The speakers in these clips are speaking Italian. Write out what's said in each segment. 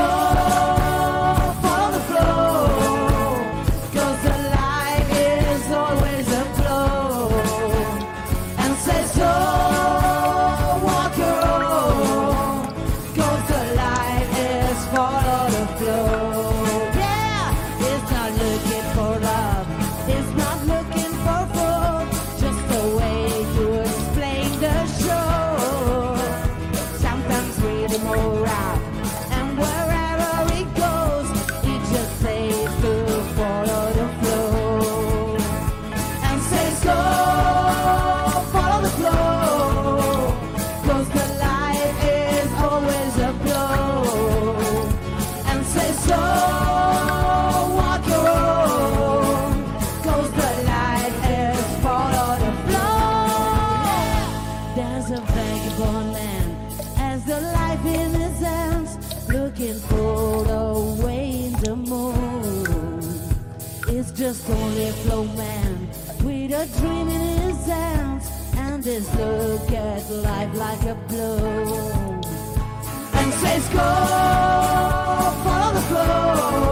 Oh. With a dream in his hands and his look at life like a blow. And says go follow the flow,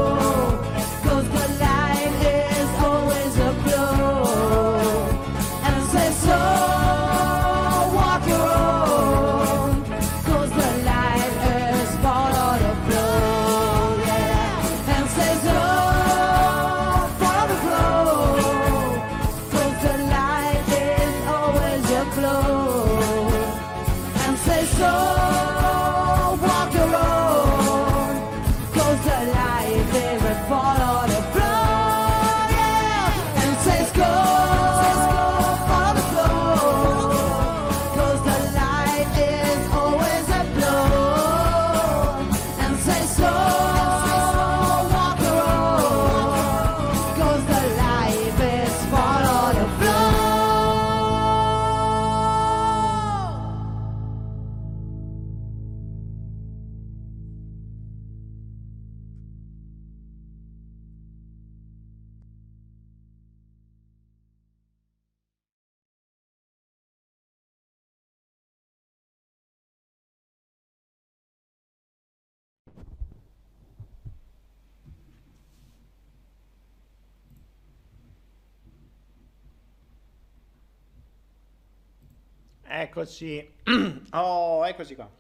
Eccoci. Oh, eccoci qua.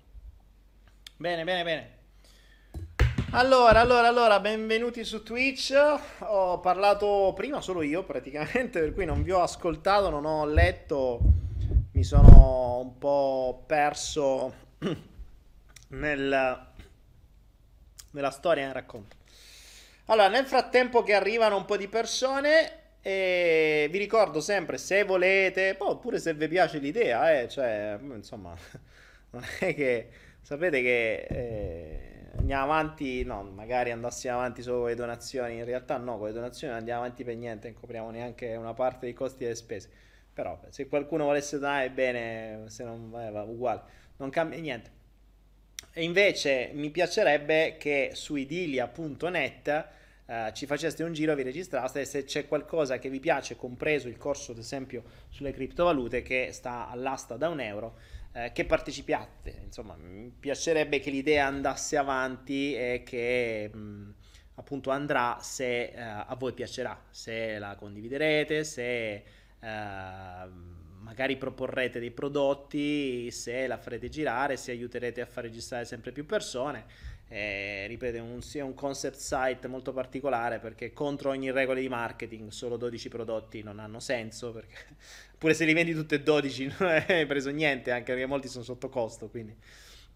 Bene, bene, bene. Allora, allora, allora, benvenuti su Twitch. Ho parlato prima solo io praticamente, per cui non vi ho ascoltato, non ho letto, mi sono un po' perso nel, nella storia nel racconto. Allora, nel frattempo che arrivano un po' di persone, eh, vi ricordo sempre, se volete, oppure se vi piace l'idea, eh, cioè, insomma, non è che, sapete che eh, andiamo avanti, no, magari andassimo avanti solo con le donazioni, in realtà no, con le donazioni non andiamo avanti per niente, non copriamo neanche una parte dei costi delle spese, però se qualcuno volesse donare, bene, se non va, va uguale, non cambia niente. E invece mi piacerebbe che su idilia.net eh, ci faceste un giro, vi registraste e se c'è qualcosa che vi piace, compreso il corso ad esempio sulle criptovalute che sta all'asta da un euro, eh, che partecipiate. Insomma, mi piacerebbe che l'idea andasse avanti e che mh, appunto andrà se eh, a voi piacerà, se la condividerete, se eh, magari proporrete dei prodotti, se la farete girare, se aiuterete a far registrare sempre più persone. Eh, ripeto, un, è un concept site molto particolare perché contro ogni regola di marketing solo 12 prodotti non hanno senso perché pure se li vendi tutti e 12 non hai preso niente anche perché molti sono sotto costo quindi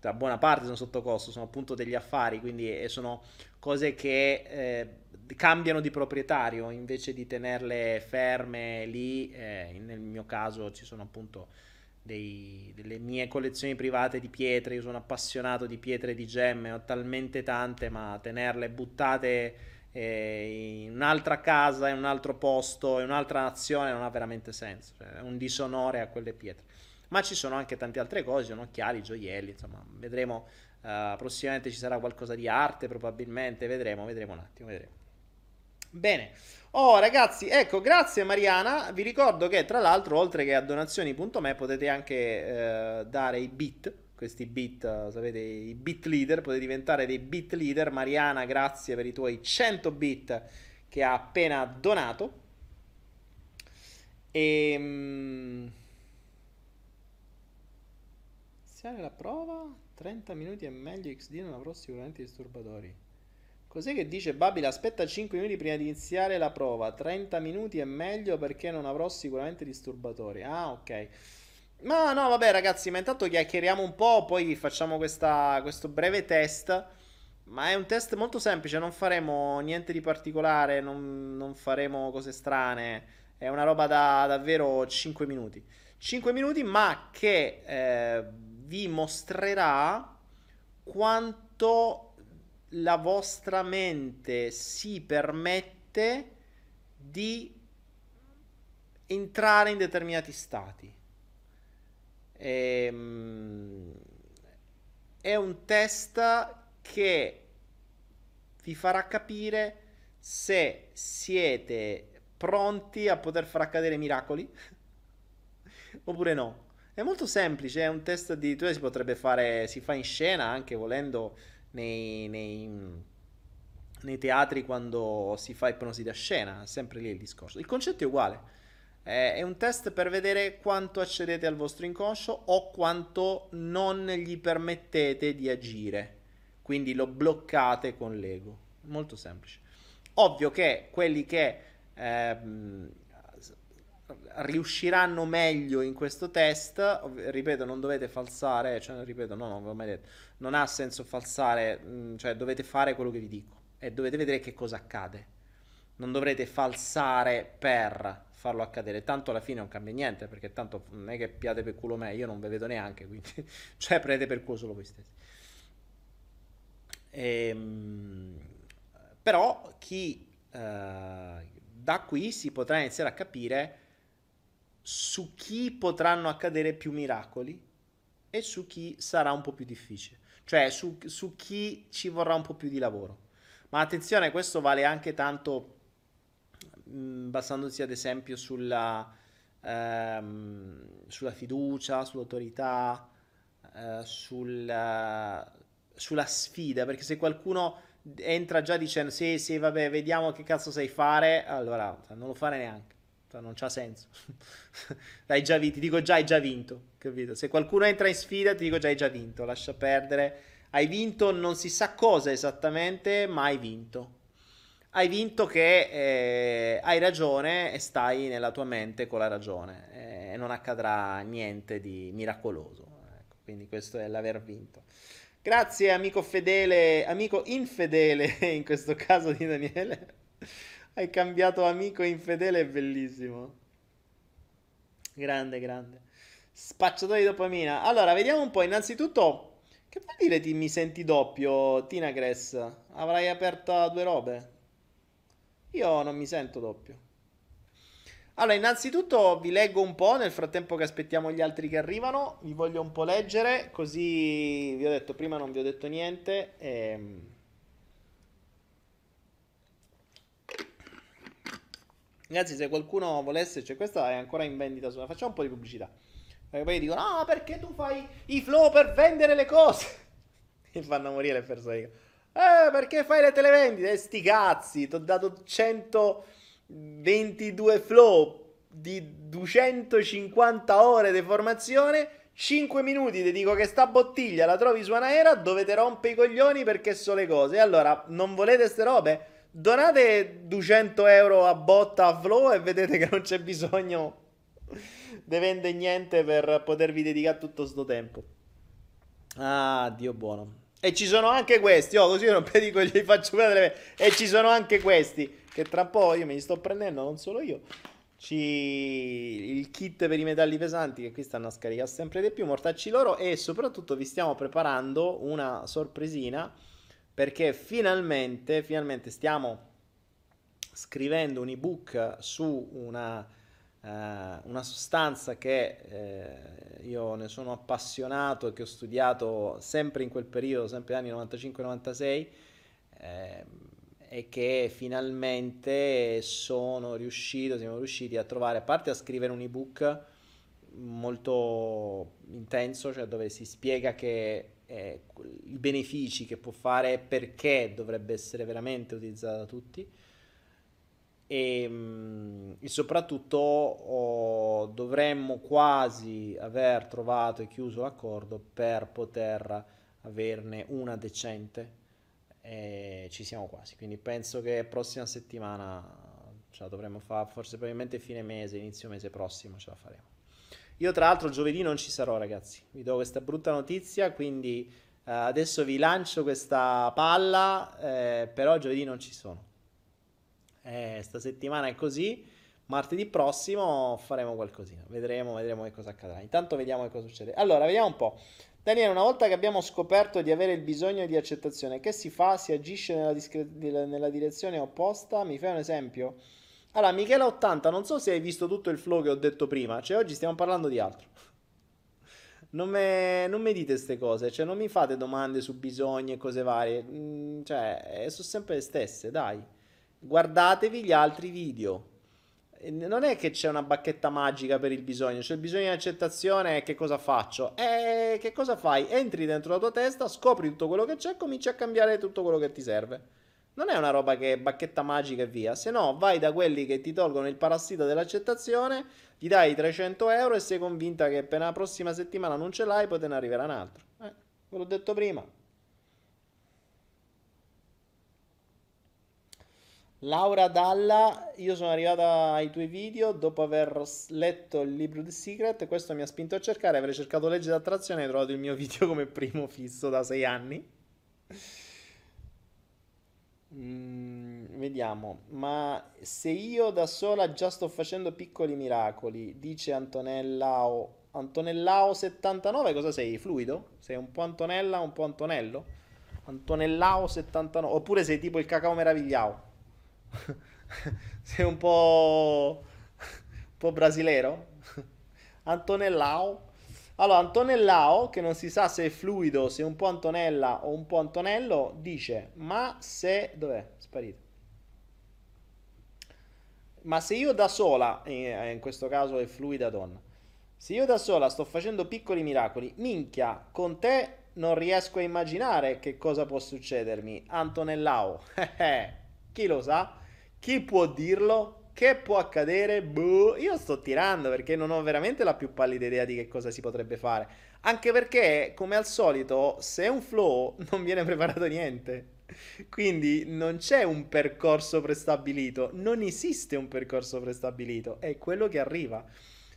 da buona parte sono sotto costo, sono appunto degli affari, quindi sono cose che eh, cambiano di proprietario invece di tenerle ferme lì. Eh, nel mio caso ci sono appunto dei, delle mie collezioni private di pietre, io sono appassionato di pietre di gemme, ho talmente tante, ma tenerle buttate eh, in un'altra casa, in un altro posto, in un'altra nazione non ha veramente senso, cioè, è un disonore a quelle pietre. Ma ci sono anche tante altre cose, sono occhiali, gioielli, insomma, vedremo. Uh, prossimamente ci sarà qualcosa di arte, probabilmente, vedremo, vedremo un attimo, vedremo. Bene. Oh ragazzi, ecco, grazie Mariana. Vi ricordo che tra l'altro, oltre che a donazioni.me, potete anche eh, dare i bit. Questi bit, uh, sapete, i bit leader, potete diventare dei bit leader. Mariana, grazie per i tuoi 100 bit che ha appena donato. E. Um, iniziare la prova 30 minuti e meglio XD non avrò sicuramente disturbatori Cos'è che dice Babila? Aspetta 5 minuti prima di iniziare la prova. 30 minuti è meglio perché non avrò sicuramente disturbatori. Ah, ok. Ma no, vabbè, ragazzi, ma intanto chiacchieriamo un po', poi facciamo questa, questo breve test. Ma è un test molto semplice, non faremo niente di particolare, non, non faremo cose strane. È una roba da davvero 5 minuti. 5 minuti, ma che eh, vi mostrerà quanto la vostra mente si permette di entrare in determinati stati. Ehm, è un test che vi farà capire se siete pronti a poter far accadere miracoli oppure no. È molto semplice, è un test di... si potrebbe fare, si fa in scena anche volendo nei, nei, nei teatri quando si fa ipnosi da scena, sempre lì il discorso. Il concetto è uguale. È un test per vedere quanto accedete al vostro inconscio o quanto non gli permettete di agire. Quindi lo bloccate con l'ego. Molto semplice. Ovvio che quelli che ehm, riusciranno meglio in questo test. Ripeto, non dovete falsare, cioè, ripeto, no, non, mai detto, non ha senso falsare, mm, cioè dovete fare quello che vi dico e dovete vedere che cosa accade. Non dovrete falsare per farlo accadere, tanto alla fine non cambia niente, perché tanto non è che piate per culo me, io non ve vedo neanche, quindi cioè prendete per culo solo voi stessi. Ehm, però chi eh, da qui si potrà iniziare a capire su chi potranno accadere più miracoli e su chi sarà un po' più difficile, cioè su, su chi ci vorrà un po' più di lavoro. Ma attenzione, questo vale anche tanto mh, mm, basandosi ad esempio sulla, ehm, sulla fiducia, sull'autorità, eh, sulla, sulla sfida, perché se qualcuno entra già dicendo sì, sì, vabbè, vediamo che cazzo sai fare, allora non lo fare neanche. Cioè, non c'ha senso. hai già vinto, ti dico già hai già vinto, capito? Se qualcuno entra in sfida ti dico già hai già vinto, lascia perdere. Hai vinto non si sa cosa esattamente, ma hai vinto. Hai vinto che eh, hai ragione e stai nella tua mente con la ragione e non accadrà niente di miracoloso. Ecco, quindi questo è l'aver vinto. Grazie amico fedele, amico infedele in questo caso di Daniele. Hai cambiato amico infedele, è bellissimo. Grande, grande. Spacciatore di dopamina. Allora, vediamo un po'. Innanzitutto, che vuol dire ti mi senti doppio, Tina Gress? Avrai aperto due robe? Io non mi sento doppio. Allora, innanzitutto vi leggo un po' nel frattempo che aspettiamo gli altri che arrivano. Vi voglio un po' leggere, così vi ho detto prima, non vi ho detto niente. Ehm Ragazzi, se qualcuno volesse, cioè questa è ancora in vendita, facciamo un po' di pubblicità. Perché poi dicono, no, perché tu fai i flow per vendere le cose? Mi fanno morire le persone. Eh, perché fai le televendite? Eh, sti cazzi, ti ho dato 122 flow di 250 ore di formazione. 5 minuti ti dico che sta bottiglia la trovi su Anaera, dovete rompere i coglioni perché so le cose. Allora, non volete ste robe? Donate 200 euro a botta a Flow e vedete che non c'è bisogno di vendere niente per potervi dedicare tutto sto tempo. Ah, Dio buono. E ci sono anche questi, oh, così io non vi dico, gli faccio vedere. E ci sono anche questi, che tra un po' io me li sto prendendo, non solo io. Ci... Il kit per i metalli pesanti, che qui stanno a scaricare sempre di più, mortacci loro. E soprattutto vi stiamo preparando una sorpresina, perché finalmente, finalmente stiamo scrivendo un ebook su una eh, una sostanza che eh, io ne sono appassionato e che ho studiato sempre in quel periodo, sempre anni 95-96, eh, e che finalmente sono riuscito, siamo riusciti a trovare, a parte a scrivere un ebook molto intenso, cioè dove si spiega che eh, i benefici che può fare e perché dovrebbe essere veramente utilizzato da tutti. E, mm, e soprattutto oh, dovremmo quasi aver trovato e chiuso l'accordo per poter averne una decente. E ci siamo quasi quindi penso che prossima settimana ce la dovremmo fare forse probabilmente fine mese inizio mese prossimo ce la faremo io tra l'altro giovedì non ci sarò ragazzi vi do questa brutta notizia quindi eh, adesso vi lancio questa palla eh, però giovedì non ci sono eh, sta settimana è così. Martedì prossimo faremo qualcosina. Vedremo, vedremo che cosa accadrà. Intanto vediamo che cosa succede. Allora, vediamo un po'. Daniele, una volta che abbiamo scoperto di avere il bisogno di accettazione, che si fa? Si agisce nella, discre- nella direzione opposta? Mi fai un esempio? Allora, Michela 80, non so se hai visto tutto il flow che ho detto prima, cioè oggi stiamo parlando di altro. Non mi dite queste cose, cioè non mi fate domande su bisogni e cose varie, mm, cioè sono sempre le stesse, dai guardatevi gli altri video. Non è che c'è una bacchetta magica per il bisogno, c'è il bisogno di accettazione che cosa faccio? E che cosa fai? Entri dentro la tua testa, scopri tutto quello che c'è e cominci a cambiare tutto quello che ti serve. Non è una roba che è bacchetta magica e via, se no vai da quelli che ti tolgono il parassita dell'accettazione, gli dai 300 euro e sei convinta che appena la prossima settimana non ce l'hai, poi te ne arriverà un altro. Eh, ve l'ho detto prima. Laura Dalla, io sono arrivata ai tuoi video dopo aver letto il libro The Secret, questo mi ha spinto a cercare, avrei cercato legge d'attrazione e hai trovato il mio video come primo fisso da sei anni. Mm, vediamo, ma se io da sola già sto facendo piccoli miracoli, dice Antonellao. Antonellao 79, cosa sei? Fluido? Sei un po' Antonella, un po' Antonello? Antonellao 79, oppure sei tipo il cacao meravigliao? Sei un po'... un po' brasilero? Antonellao? Allora, Antonellao, che non si sa se è fluido, se è un po' Antonella o un po' Antonello, dice, ma se... dov'è? Sparito. Ma se io da sola, in questo caso è fluida donna, se io da sola sto facendo piccoli miracoli, minchia, con te non riesco a immaginare che cosa può succedermi. Antonellao, chi lo sa? Chi può dirlo? Che può accadere? Boh, io sto tirando perché non ho veramente la più pallida idea di che cosa si potrebbe fare. Anche perché, come al solito, se è un flow non viene preparato niente. Quindi non c'è un percorso prestabilito, non esiste un percorso prestabilito, è quello che arriva.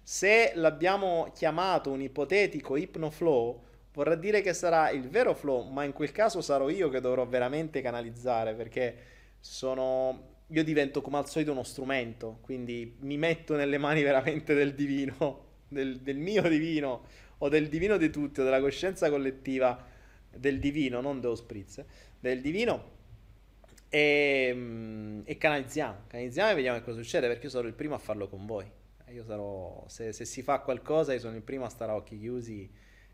Se l'abbiamo chiamato un ipotetico ipnoflow, vorrà dire che sarà il vero flow, ma in quel caso sarò io che dovrò veramente canalizzare perché sono io divento come al solito uno strumento, quindi mi metto nelle mani veramente del divino, del, del mio divino, o del divino di tutti, o della coscienza collettiva del divino, non dello spritz, del divino, e, mm, e, canalizziamo, canalizziamo e vediamo che cosa succede, perché io sarò il primo a farlo con voi. Io sarò, se, se si fa qualcosa, io sono il primo a stare a occhi chiusi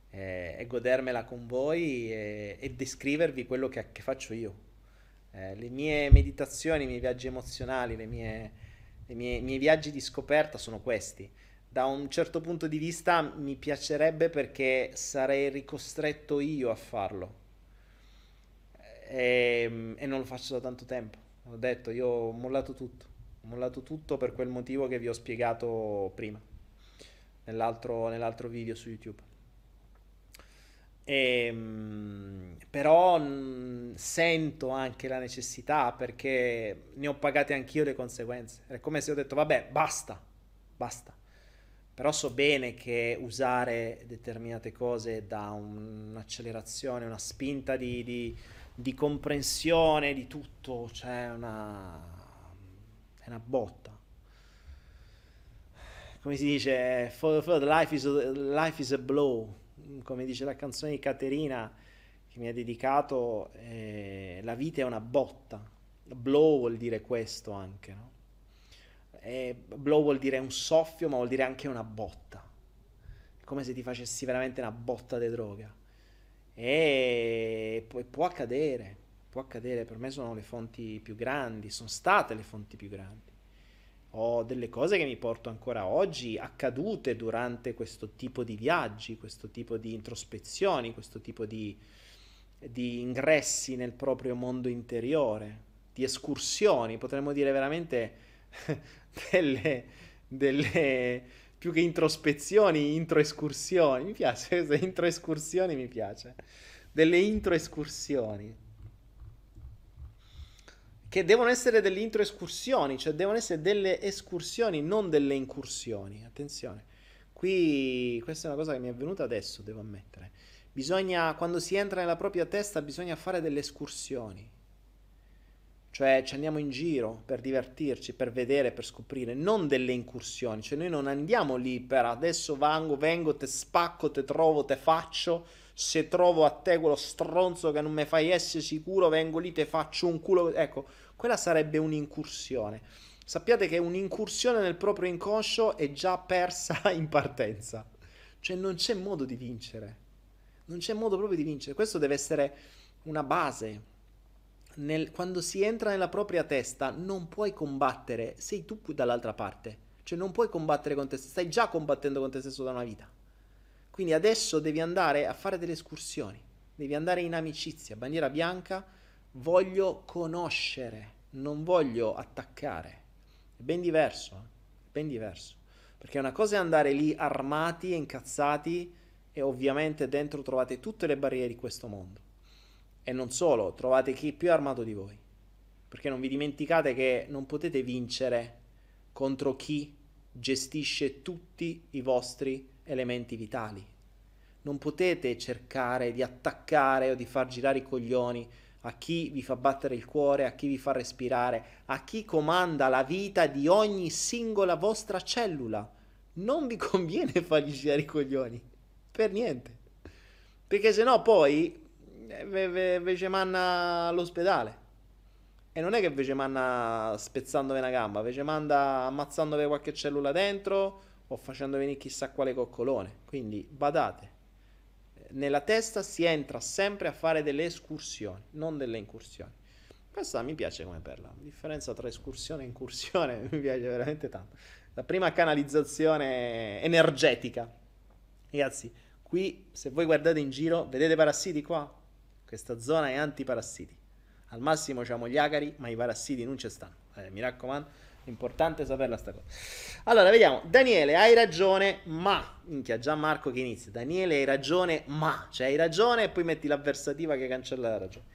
e, e godermela con voi e, e descrivervi quello che, che faccio io eh, le mie meditazioni, i miei viaggi emozionali, i miei, viaggi di scoperta sono questi. Da un certo punto di vista mi piacerebbe perché sarei ricostretto io a farlo. E, ehm, e, non lo faccio da tanto tempo. Ho detto, io ho mollato tutto. Ho mollato tutto per quel motivo che vi ho spiegato prima, nell'altro, nell'altro video su YouTube. E, ehm, però mh, sento anche la necessità perché ne ho pagate anch'io le conseguenze. È come se ho detto, vabbè, basta, basta. però so bene che usare determinate cose dà un'accelerazione, una spinta di, di, di comprensione di tutto, cioè una, è una botta. Come si dice, for, for life, is, life is a blow, come dice la canzone di Caterina che mi ha dedicato, eh, la vita è una botta. Blow vuol dire questo anche, no? E blow vuol dire un soffio, ma vuol dire anche una botta. Come se ti facessi veramente una botta di droga. E può accadere, può accadere. Per me sono le fonti più grandi, sono state le fonti più grandi. Ho delle cose che mi porto ancora oggi accadute durante questo tipo di viaggi, questo tipo di introspezioni, questo tipo di, di ingressi nel proprio mondo interiore, di escursioni, potremmo dire veramente delle, delle più che introspezioni, introescursioni. Mi piace introescursioni, mi piace. Delle introescursioni. Che devono essere delle introescursioni, cioè devono essere delle escursioni, non delle incursioni. Attenzione. Qui questa è una cosa che mi è venuta adesso, devo ammettere. Bisogna, quando si entra nella propria testa, bisogna fare delle escursioni cioè ci andiamo in giro per divertirci, per vedere, per scoprire, non delle incursioni, cioè noi non andiamo lì per adesso vengo, vengo, te spacco, te trovo, te faccio, se trovo a te quello stronzo che non mi fai essere sicuro, vengo lì, te faccio un culo, ecco, quella sarebbe un'incursione. Sappiate che un'incursione nel proprio inconscio è già persa in partenza, cioè non c'è modo di vincere, non c'è modo proprio di vincere, questo deve essere una base. Nel, quando si entra nella propria testa non puoi combattere, sei tu dall'altra parte, cioè non puoi combattere con te stesso, stai già combattendo con te stesso da una vita. Quindi adesso devi andare a fare delle escursioni, devi andare in amicizia, bandiera bianca, voglio conoscere, non voglio attaccare. È ben diverso, eh? ben diverso. Perché una cosa è andare lì armati e incazzati e ovviamente dentro trovate tutte le barriere di questo mondo. E non solo, trovate chi è più armato di voi. Perché non vi dimenticate che non potete vincere contro chi gestisce tutti i vostri elementi vitali. Non potete cercare di attaccare o di far girare i coglioni a chi vi fa battere il cuore, a chi vi fa respirare, a chi comanda la vita di ogni singola vostra cellula. Non vi conviene fargli girare i coglioni, per niente. Perché sennò poi ve, ve, manna all'ospedale. E non è che ve ce manna spezzandovi una gamba, ve ce manda ammazzandovi qualche cellula dentro o facendo venire chissà quale coccolone. Quindi badate, nella testa si entra sempre a fare delle escursioni, non delle incursioni. Questa mi piace come perla. La differenza tra escursione e incursione mi piace veramente tanto. La prima canalizzazione energetica. Ragazzi, qui se voi guardate in giro, vedete parassiti qua? Questa zona è antiparassiti. Al massimo c'hanno gli acari, ma i parassiti non ci stanno. Eh, mi raccomando, importante saperla sta cosa. Allora, vediamo. Daniele, hai ragione, ma... Minchia, già Marco che inizia. Daniele, hai ragione, ma... Cioè, hai ragione e poi metti l'avversativa che cancella la ragione.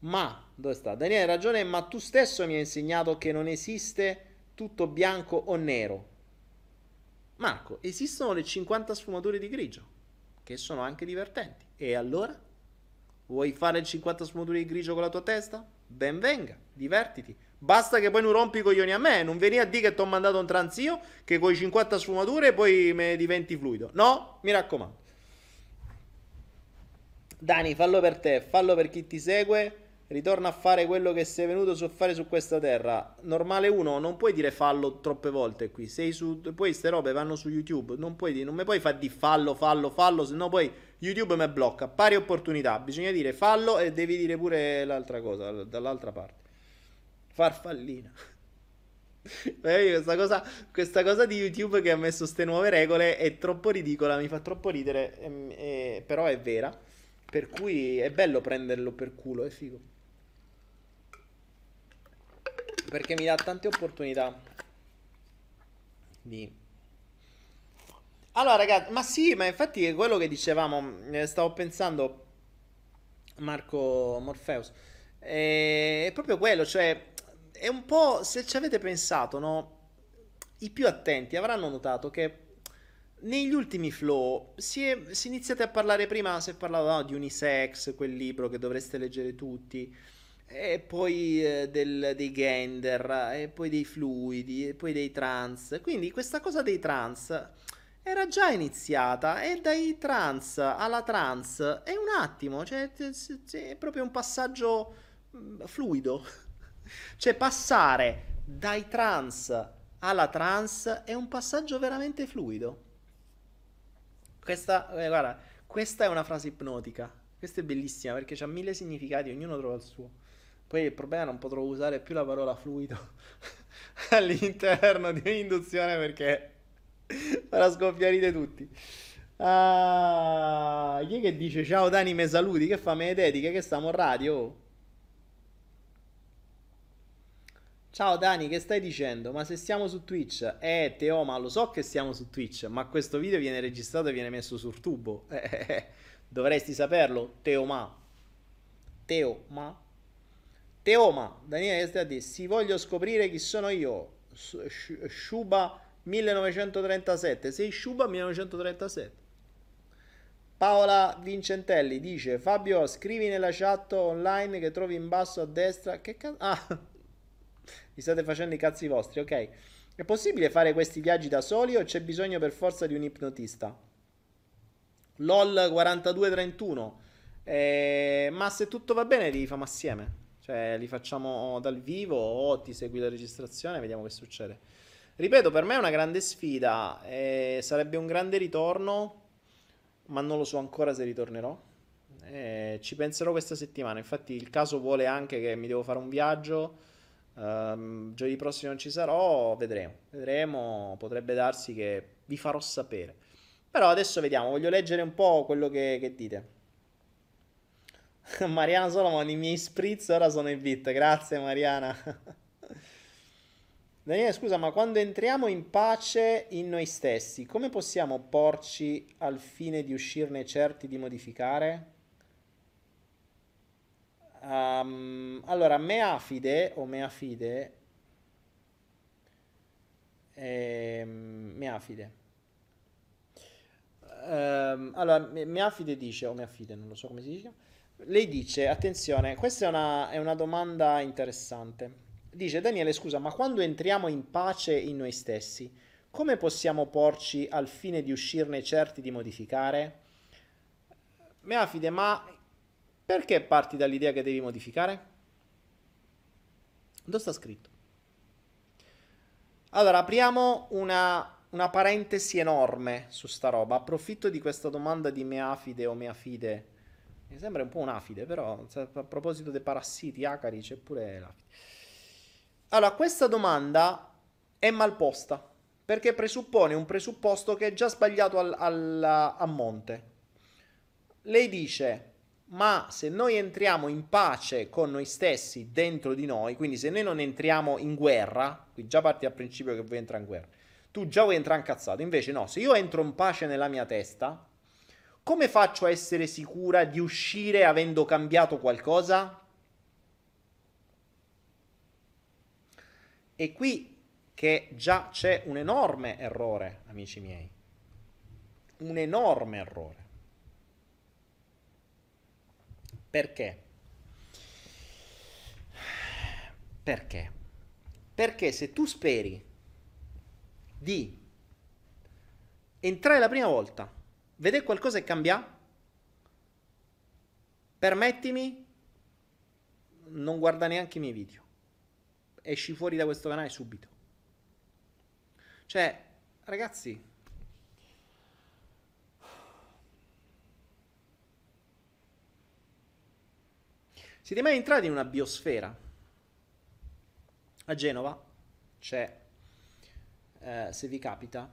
Ma, dove sta? Daniele, hai ragione, ma tu stesso mi hai insegnato che non esiste tutto bianco o nero. Marco, esistono le 50 sfumature di grigio, che sono anche divertenti. E allora? Vuoi fare il 50 sfumature di grigio con la tua testa? Ben venga, divertiti. Basta che poi non rompi i coglioni a me, non vieni a dire che ti ho mandato un transio che con i 50 sfumature poi mi diventi fluido. No, mi raccomando. Dani, fallo per te, fallo per chi ti segue. Ritorna a fare quello che sei venuto a fare su questa terra. Normale 1, non puoi dire fallo troppe volte qui. Sei su, poi queste robe vanno su YouTube. Non, puoi non mi puoi fare di fallo, fallo, fallo, se no poi YouTube mi blocca. Pari opportunità. Bisogna dire fallo e devi dire pure l'altra cosa, dall'altra parte. Farfallina. questa, cosa, questa cosa di YouTube che ha messo queste nuove regole è troppo ridicola, mi fa troppo ridere, e, ehm, e, però è vera. Per cui è bello prenderlo per culo, è figo perché mi dà tante opportunità di... Allora ragazzi, ma sì, ma infatti è quello che dicevamo, eh, stavo pensando Marco Morpheus, è proprio quello, cioè è un po', se ci avete pensato, no? I più attenti avranno notato che negli ultimi flow si è, si è iniziati a parlare prima, si è parlato no, di Unisex, quel libro che dovreste leggere tutti, e poi eh, del, dei gender, e poi dei fluidi, e poi dei trans. Quindi questa cosa dei trans era già iniziata e dai trans alla trans è un attimo, cioè è proprio un passaggio mm, fluido. Cioè passare dai trans alla trans è un passaggio veramente fluido. Questa, eh, guarda, questa è una frase ipnotica. Questa è bellissima perché ha mille significati, ognuno trova il suo. Poi il problema è non potrò usare più la parola fluido all'interno di un'induzione perché farà scoppiare tutti. Ah, chi è che dice ciao Dani, me saluti? Che fa me dediche? Che stiamo in radio? Ciao Dani, che stai dicendo? Ma se stiamo su Twitch? Eh, Teo, ma lo so che stiamo su Twitch, ma questo video viene registrato e viene messo sul tubo. Eh, eh, eh. dovresti saperlo, Teo, ma. Teo, ma. Teo, ma. Daniele, che stai a dire? Si voglio scoprire chi sono io. Shuba 1937. Sei Shuba 1937. Paola Vincentelli dice Fabio scrivi nella chat online che trovi in basso a destra che cazzo ah vi state facendo i cazzi vostri, ok? È possibile fare questi viaggi da soli o c'è bisogno per forza di un ipnotista? LOL 4231. Eh, ma se tutto va bene li rifamo assieme. Cioè li facciamo dal vivo o ti segui la registrazione, vediamo che succede. Ripeto, per me è una grande sfida, eh, sarebbe un grande ritorno, ma non lo so ancora se ritornerò. Eh, ci penserò questa settimana, infatti il caso vuole anche che mi devo fare un viaggio Um, giovedì prossimo non ci sarò, vedremo. Vedremo, potrebbe darsi che vi farò sapere. Però adesso vediamo, voglio leggere un po' quello che, che dite. Mariana Solomon, i miei spritz ora sono in bit. Grazie Mariana. Daniele, scusa, ma quando entriamo in pace in noi stessi, come possiamo porci al fine di uscirne certi di modificare? Um, allora, Meafide o Meafide? Ehm, Meafide. Um, allora, Meafide dice o Meafide, non lo so come si dice. Lei dice, attenzione, questa è una, è una domanda interessante. Dice Daniele scusa ma quando entriamo in pace in noi stessi come possiamo porci al fine di uscirne certi di modificare? Meafide, ma perché parti dall'idea che devi modificare? Dove sta scritto? Allora, apriamo una, una parentesi enorme su sta roba. Approfitto di questa domanda di meafide o meafide. Mi sembra un po' un'afide, però a proposito dei parassiti, acari, c'è pure l'afide. Allora, questa domanda è mal posta perché presuppone un presupposto che è già sbagliato al, al, a monte. Lei dice ma se noi entriamo in pace con noi stessi dentro di noi, quindi se noi non entriamo in guerra, qui già parti dal principio che vuoi entrare in guerra, tu già vuoi entrare incazzato, invece no, se io entro in pace nella mia testa, come faccio a essere sicura di uscire avendo cambiato qualcosa? E qui che già c'è un enorme errore, amici miei, un enorme errore. Perché? Perché? Perché se tu speri di entrare la prima volta, vedere qualcosa e cambiare, permettimi, non guarda neanche i miei video. Esci fuori da questo canale subito. Cioè, ragazzi, Siete mai entrati in una biosfera? A Genova c'è, eh, se vi capita,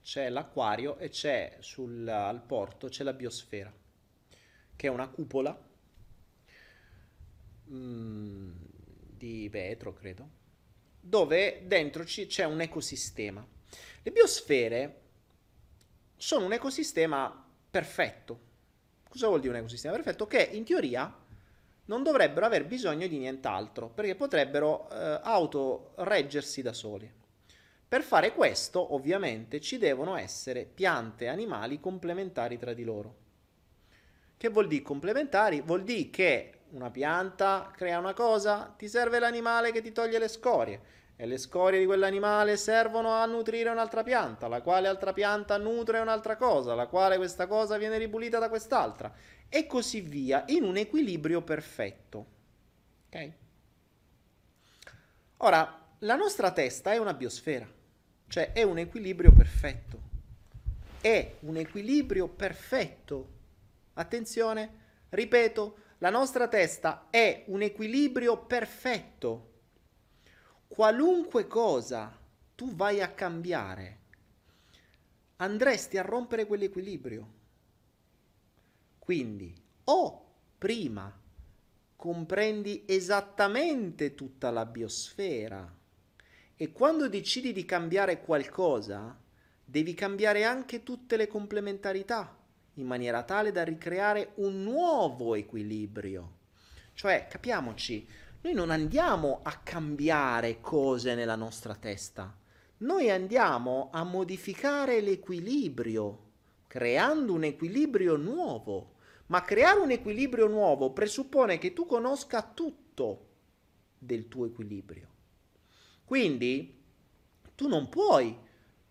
c'è l'acquario e c'è sul, al porto c'è la biosfera, che è una cupola mm, di vetro, credo, dove dentro c'è un ecosistema. Le biosfere sono un ecosistema perfetto. Cosa vuol dire un ecosistema perfetto? Che in teoria non dovrebbero aver bisogno di nient'altro, perché potrebbero eh, autoreggersi da soli. Per fare questo, ovviamente, ci devono essere piante e animali complementari tra di loro. Che vuol dire complementari? Vuol dire che una pianta crea una cosa, ti serve l'animale che ti toglie le scorie e le scorie di quell'animale servono a nutrire un'altra pianta, la quale altra pianta nutre un'altra cosa, la quale questa cosa viene ripulita da quest'altra e così via in un equilibrio perfetto. Ok? Ora, la nostra testa è una biosfera. Cioè è un equilibrio perfetto. È un equilibrio perfetto. Attenzione, ripeto, la nostra testa è un equilibrio perfetto. Qualunque cosa tu vai a cambiare, andresti a rompere quell'equilibrio. Quindi, o prima comprendi esattamente tutta la biosfera, e quando decidi di cambiare qualcosa, devi cambiare anche tutte le complementarità, in maniera tale da ricreare un nuovo equilibrio. Cioè, capiamoci, noi non andiamo a cambiare cose nella nostra testa, noi andiamo a modificare l'equilibrio, creando un equilibrio nuovo. Ma creare un equilibrio nuovo presuppone che tu conosca tutto del tuo equilibrio. Quindi tu non puoi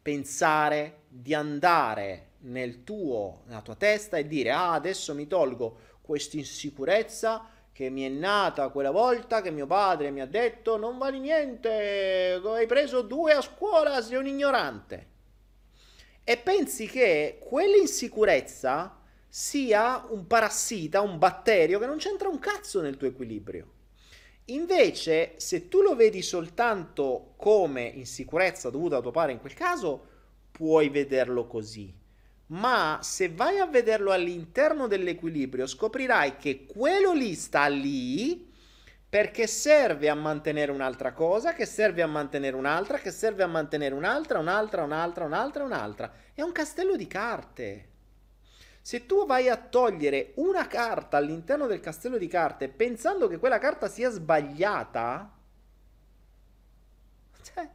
pensare di andare nel tuo, nella tua testa e dire ah adesso mi tolgo questa insicurezza che mi è nata quella volta che mio padre mi ha detto non vali niente, hai preso due a scuola, sei un ignorante. E pensi che quell'insicurezza sia un parassita, un batterio che non c'entra un cazzo nel tuo equilibrio. Invece, se tu lo vedi soltanto come insicurezza dovuta a tuo padre in quel caso, puoi vederlo così. Ma se vai a vederlo all'interno dell'equilibrio, scoprirai che quello lì sta lì perché serve a mantenere un'altra cosa, che serve a mantenere un'altra, che serve a mantenere un'altra, un'altra, un'altra, un'altra, un'altra. È un castello di carte. Se tu vai a togliere una carta all'interno del castello di carte pensando che quella carta sia sbagliata, cioè,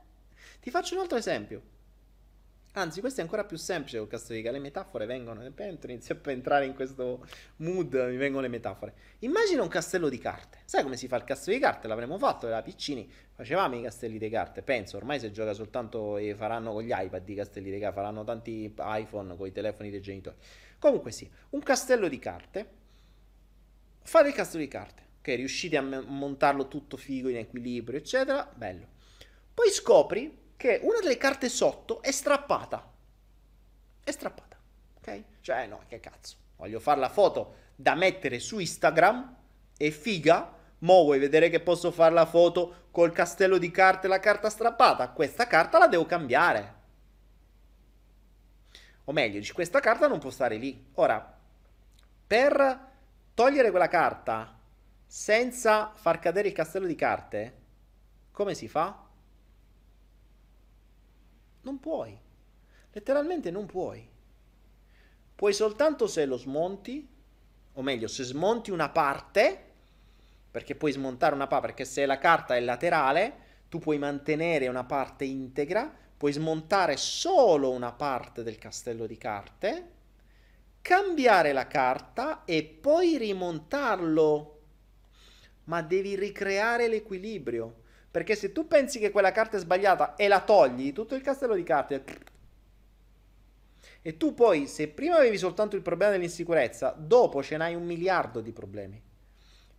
ti faccio un altro esempio. Anzi, questo è ancora più semplice col carte. Le metafore vengono, inizio a entrare in questo mood, mi vengono le metafore. Immagina un castello di carte. Sai come si fa il castello di carte? L'avremmo fatto da piccini, facevamo i castelli di carte. Penso, ormai si gioca soltanto e faranno con gli iPad i castelli di carte, faranno tanti iPhone con i telefoni dei genitori. Comunque sì, un castello di carte. Fate il castello di carte. Ok, riuscite a montarlo tutto figo, in equilibrio, eccetera. Bello. Poi scopri che una delle carte sotto è strappata. È strappata. Ok? Cioè, no, che cazzo. Voglio fare la foto da mettere su Instagram. È figa. Mo vuoi vedere che posso fare la foto col castello di carte e la carta strappata? Questa carta la devo cambiare. O meglio, questa carta non può stare lì. Ora, per togliere quella carta senza far cadere il castello di carte, come si fa? Non puoi. Letteralmente non puoi. Puoi soltanto se lo smonti, o meglio, se smonti una parte, perché puoi smontare una parte, perché se la carta è laterale, tu puoi mantenere una parte integra, puoi smontare solo una parte del castello di carte, cambiare la carta e poi rimontarlo. Ma devi ricreare l'equilibrio. Perché se tu pensi che quella carta è sbagliata e la togli, tutto il castello di carte... E tu poi, se prima avevi soltanto il problema dell'insicurezza, dopo ce n'hai un miliardo di problemi.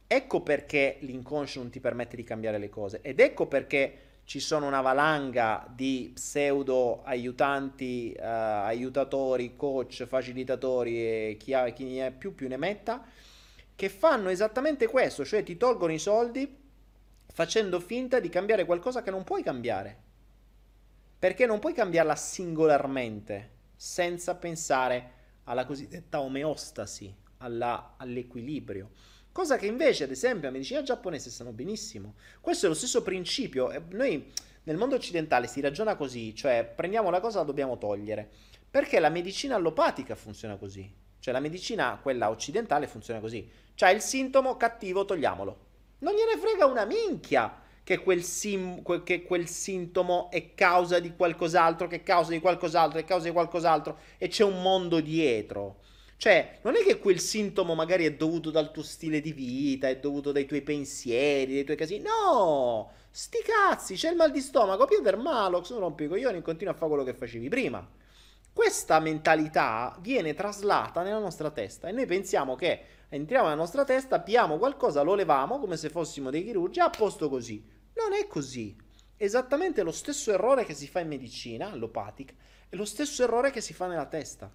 Ecco perché l'inconscio non ti permette di cambiare le cose. Ed ecco perché ci sono una valanga di pseudo aiutanti, uh, aiutatori, coach, facilitatori e chi, ha, chi ne è più più ne metta, che fanno esattamente questo, cioè ti tolgono i soldi facendo finta di cambiare qualcosa che non puoi cambiare. Perché non puoi cambiarla singolarmente, senza pensare alla cosiddetta omeostasi, alla, all'equilibrio. Cosa che invece, ad esempio, la medicina giapponese sanno benissimo. Questo è lo stesso principio. Noi nel mondo occidentale si ragiona così, cioè prendiamo la cosa e la dobbiamo togliere. Perché la medicina allopatica funziona così. Cioè la medicina, quella occidentale, funziona così. C'hai il sintomo cattivo, togliamolo. Non gliene frega una minchia che quel, sim- che quel sintomo è causa di qualcos'altro, che è causa di qualcos'altro, è causa di qualcos'altro e c'è un mondo dietro. Cioè, non è che quel sintomo magari è dovuto dal tuo stile di vita, è dovuto dai tuoi pensieri, dai tuoi casini. No! Sti cazzi, c'è il mal di stomaco, Peter Malox, non rompi i coglioni, continua a fare quello che facevi prima. Questa mentalità viene traslata nella nostra testa e noi pensiamo che entriamo nella nostra testa, abbiamo qualcosa, lo leviamo come se fossimo dei chirurgi, a posto così. Non è così. Esattamente lo stesso errore che si fa in medicina allopatica è lo stesso errore che si fa nella testa.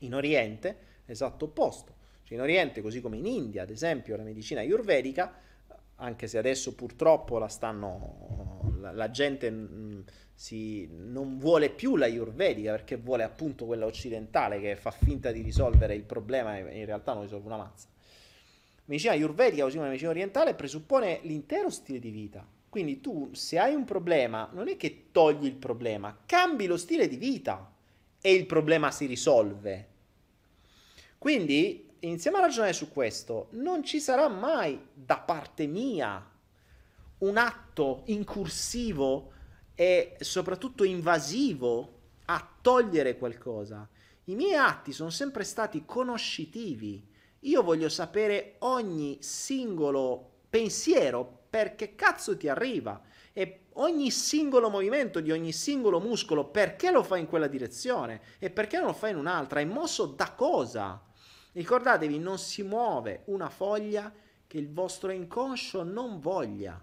In Oriente, esatto opposto. Cioè in Oriente, così come in India, ad esempio, la medicina ayurvedica, anche se adesso purtroppo la stanno la, la gente mh, si, non vuole più la ayurvedica perché vuole appunto quella occidentale che fa finta di risolvere il problema e in realtà non risolve una mazza. Medicina ayurvedica, così come la medicina orientale, presuppone l'intero stile di vita. Quindi tu, se hai un problema, non è che togli il problema, cambi lo stile di vita e il problema si risolve. Quindi iniziamo a ragionare su questo. Non ci sarà mai da parte mia un atto incursivo e soprattutto invasivo a togliere qualcosa. I miei atti sono sempre stati conoscitivi. Io voglio sapere ogni singolo pensiero perché cazzo ti arriva e ogni singolo movimento di ogni singolo muscolo perché lo fai in quella direzione e perché non lo fai in un'altra, è mosso da cosa? Ricordatevi, non si muove una foglia che il vostro inconscio non voglia.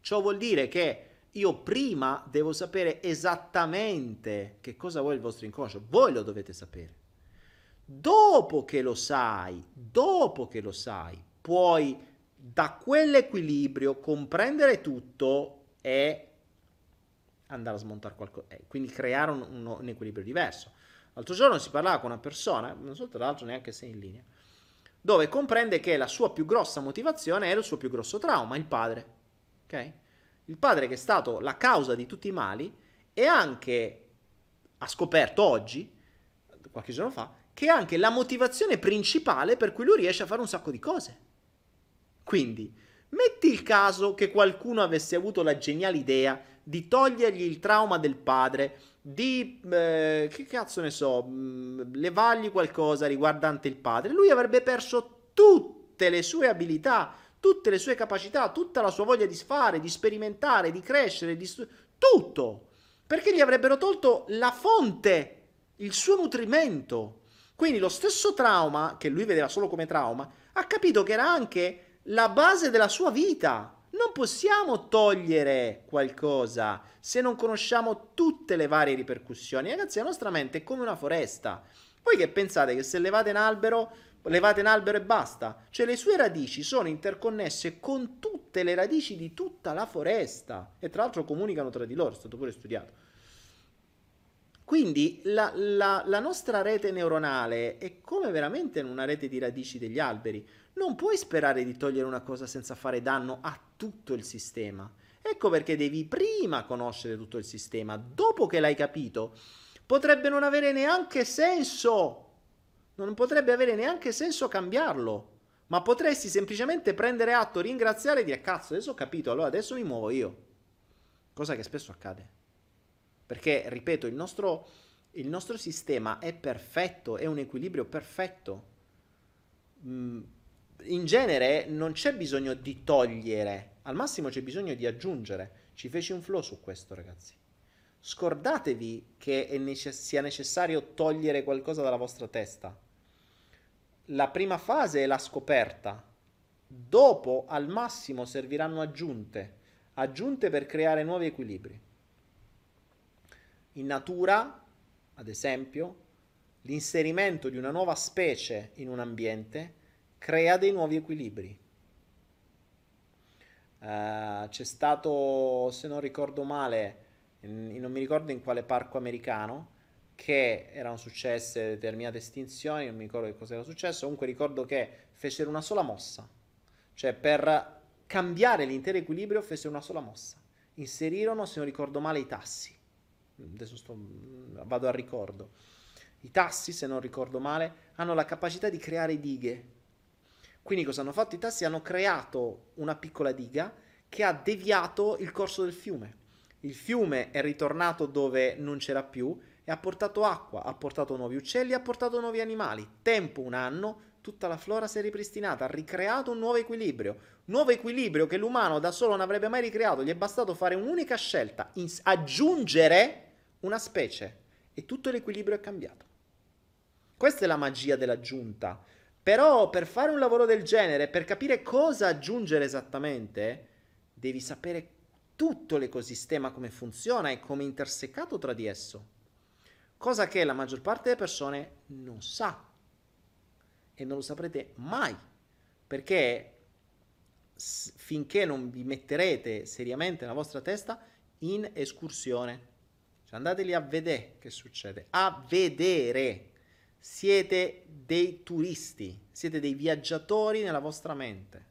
Ciò vuol dire che io prima devo sapere esattamente che cosa vuole il vostro inconscio, voi lo dovete sapere. Dopo che lo sai, dopo che lo sai, puoi da quell'equilibrio comprendere tutto e andare a smontare qualcosa, eh, quindi creare un, un, un, equilibrio diverso. L'altro giorno si parlava con una persona, non so tra l'altro neanche se in linea, dove comprende che la sua più grossa motivazione è il suo più grosso trauma, il padre. Ok? Il padre che è stato la causa di tutti i mali e anche ha scoperto oggi, qualche giorno fa, che è anche la motivazione principale per cui lui riesce a fare un sacco di cose. Quindi, metti il caso che qualcuno avesse avuto la geniale idea di togliergli il trauma del padre, di, eh, che cazzo ne so, mm, levargli qualcosa riguardante il padre, lui avrebbe perso tutte le sue abilità, tutte le sue capacità, tutta la sua voglia di fare, di sperimentare, di crescere, di stu- tutto. Perché gli avrebbero tolto la fonte, il suo nutrimento. Quindi lo stesso trauma, che lui vedeva solo come trauma, ha capito che era anche la base della sua vita. Non possiamo togliere qualcosa se non conosciamo tutte le varie ripercussioni. Ragazzi, la nostra mente è come una foresta. Voi che pensate che se levate un albero levate un albero e basta. Cioè le sue radici sono interconnesse con tutte le radici di tutta la foresta e tra l'altro comunicano tra di loro, è stato pure studiato. Quindi la, la, la nostra rete neuronale è come veramente una rete di radici degli alberi. Non puoi sperare di togliere una cosa senza fare danno a tutto il sistema. Ecco perché devi prima conoscere tutto il sistema. Dopo che l'hai capito, potrebbe non avere neanche senso non potrebbe avere neanche senso cambiarlo. Ma potresti semplicemente prendere atto, ringraziare e dire cazzo, adesso ho capito, allora adesso mi muovo io. Cosa che spesso accade. Perché, ripeto, il nostro, il nostro sistema è perfetto, è un equilibrio perfetto. Mm, in genere non c'è bisogno di togliere, al massimo c'è bisogno di aggiungere. Ci feci un flow su questo, ragazzi. Scordatevi che necess- sia necessario togliere qualcosa dalla vostra testa la prima fase è la scoperta, dopo al massimo serviranno aggiunte, aggiunte per creare nuovi equilibri. In natura, ad esempio, l'inserimento di una nuova specie in un ambiente crea dei nuovi equilibri. Uh, c'è stato, se non ricordo male, in, non mi ricordo in quale parco americano, che erano successe determinate estinzioni, non mi ricordo che cosa era successo, comunque ricordo che fecero una sola mossa, cioè per cambiare l'intero equilibrio fecero una sola mossa, inserirono, se non ricordo male, i tassi, adesso sto, vado a ricordo, i tassi, se non ricordo male, hanno la capacità di creare dighe, quindi cosa hanno fatto? I tassi? Hanno creato una piccola diga che ha deviato il corso del fiume. Il fiume è ritornato dove non c'era più e ha portato acqua, ha portato nuovi uccelli, ha portato nuovi animali. Tempo un anno, tutta la flora si è ripristinata, ha ricreato un nuovo equilibrio. Nuovo equilibrio che l'umano da solo non avrebbe mai ricreato. Gli è bastato fare un'unica scelta, ins- aggiungere una specie e tutto l'equilibrio è cambiato. Questa è la magia dell'aggiunta. Però per fare un lavoro del genere, per capire cosa aggiungere esattamente, devi sapere tutto l'ecosistema come funziona e come è intersecato tra di esso. Cosa che la maggior parte delle persone non sa e non lo saprete mai, perché finché non vi metterete seriamente nella vostra testa in escursione. Cioè andate lì a vedere che succede, a vedere. Siete dei turisti, siete dei viaggiatori nella vostra mente.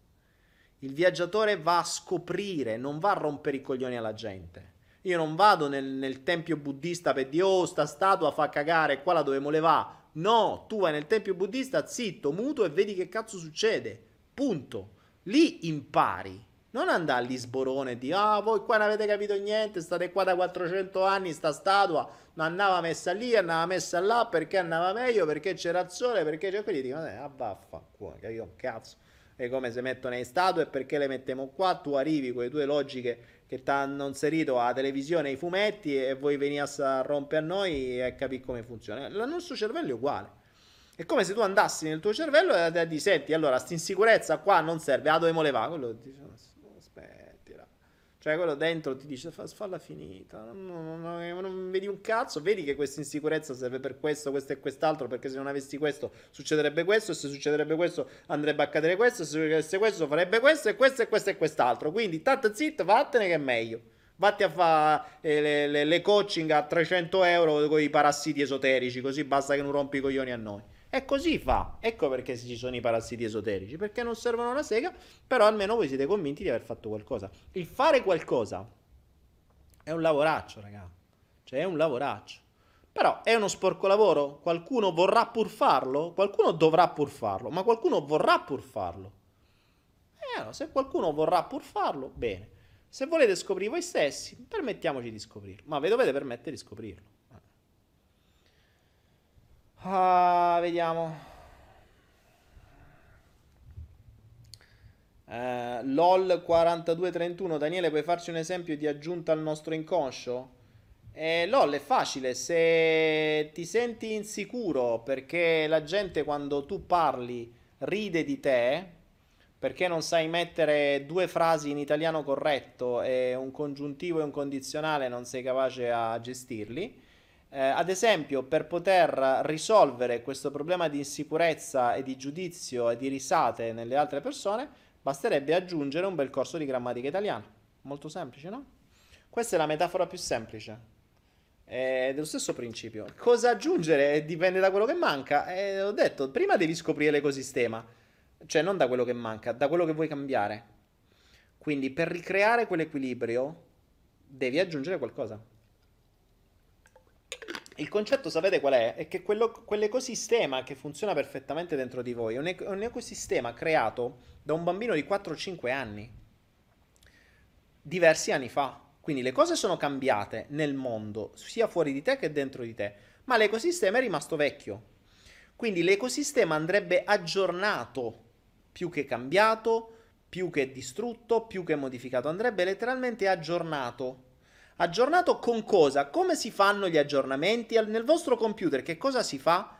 Il viaggiatore va a scoprire, non va a rompere i coglioni alla gente. Io non vado nel, nel tempio buddista per dire, oh, sta statua fa cagare, qua la dovevo levare. No, tu vai nel tempio buddista, zitto, muto e vedi che cazzo succede. Punto. Lì impari. Non andare lì sborone e dire, ah, voi qua non avete capito niente, state qua da 400 anni, sta statua non andava messa lì, andava messa là, perché andava meglio, perché c'era il sole, perché c'è quelli dicono, eh, abbaffa, qua, capito? Cazzo. E come se mettono le statue, perché le mettiamo qua, tu arrivi con le tue logiche che ti hanno inserito alla televisione i fumetti e voi venite a rompere a noi e capire come funziona. Il nostro cervello è uguale. È come se tu andassi nel tuo cervello e ti senti, allora, sta insicurezza qua non serve, ah, dove levare? Quello aspettila. Cioè, quello dentro ti dice, falla finita, non, non, non, non, vedi un cazzo, vedi che questa insicurezza serve per questo, questo e quest'altro, perché se non avessi questo succederebbe questo, e se succederebbe questo andrebbe a accadere questo, e se succedesse questo farebbe questo, e questo e questo e quest'altro. Quindi, tanto zitto, vattene che è meglio. Vatti a fare eh, le, le, le coaching a 300 euro con i parassiti esoterici, così basta che non rompi i coglioni a noi. E così fa. Ecco perché ci sono i parassiti esoterici, perché non servono una sega, però almeno voi siete convinti di aver fatto qualcosa. Il fare qualcosa è un lavoraccio, raga. Cioè è un lavoraccio. Però è uno sporco lavoro? Qualcuno vorrà pur farlo? Qualcuno dovrà pur farlo, ma qualcuno vorrà pur farlo. Eh, se qualcuno vorrà pur farlo, bene. Se volete scoprire voi stessi, permettiamoci di scoprirlo. Ma vi dovete permettere di scoprirlo. Ah, vediamo. Eh, LOL 4231 Daniele puoi farci un esempio di aggiunta al nostro inconscio? Eh, LOL è facile se ti senti insicuro perché la gente quando tu parli ride di te perché non sai mettere due frasi in italiano corretto e un congiuntivo e un condizionale non sei capace a gestirli eh, ad esempio, per poter risolvere questo problema di insicurezza e di giudizio e di risate nelle altre persone, basterebbe aggiungere un bel corso di grammatica italiana. Molto semplice, no? Questa è la metafora più semplice. È dello stesso principio. Cosa aggiungere dipende da quello che manca. Eh, ho detto, prima devi scoprire l'ecosistema, cioè non da quello che manca, da quello che vuoi cambiare. Quindi per ricreare quell'equilibrio devi aggiungere qualcosa. Il concetto, sapete qual è? È che quello, quell'ecosistema che funziona perfettamente dentro di voi è un, ec- un ecosistema creato da un bambino di 4-5 anni, diversi anni fa. Quindi le cose sono cambiate nel mondo, sia fuori di te che dentro di te, ma l'ecosistema è rimasto vecchio. Quindi l'ecosistema andrebbe aggiornato più che cambiato, più che distrutto, più che modificato, andrebbe letteralmente aggiornato Aggiornato con cosa? Come si fanno gli aggiornamenti? Nel vostro computer che cosa si fa?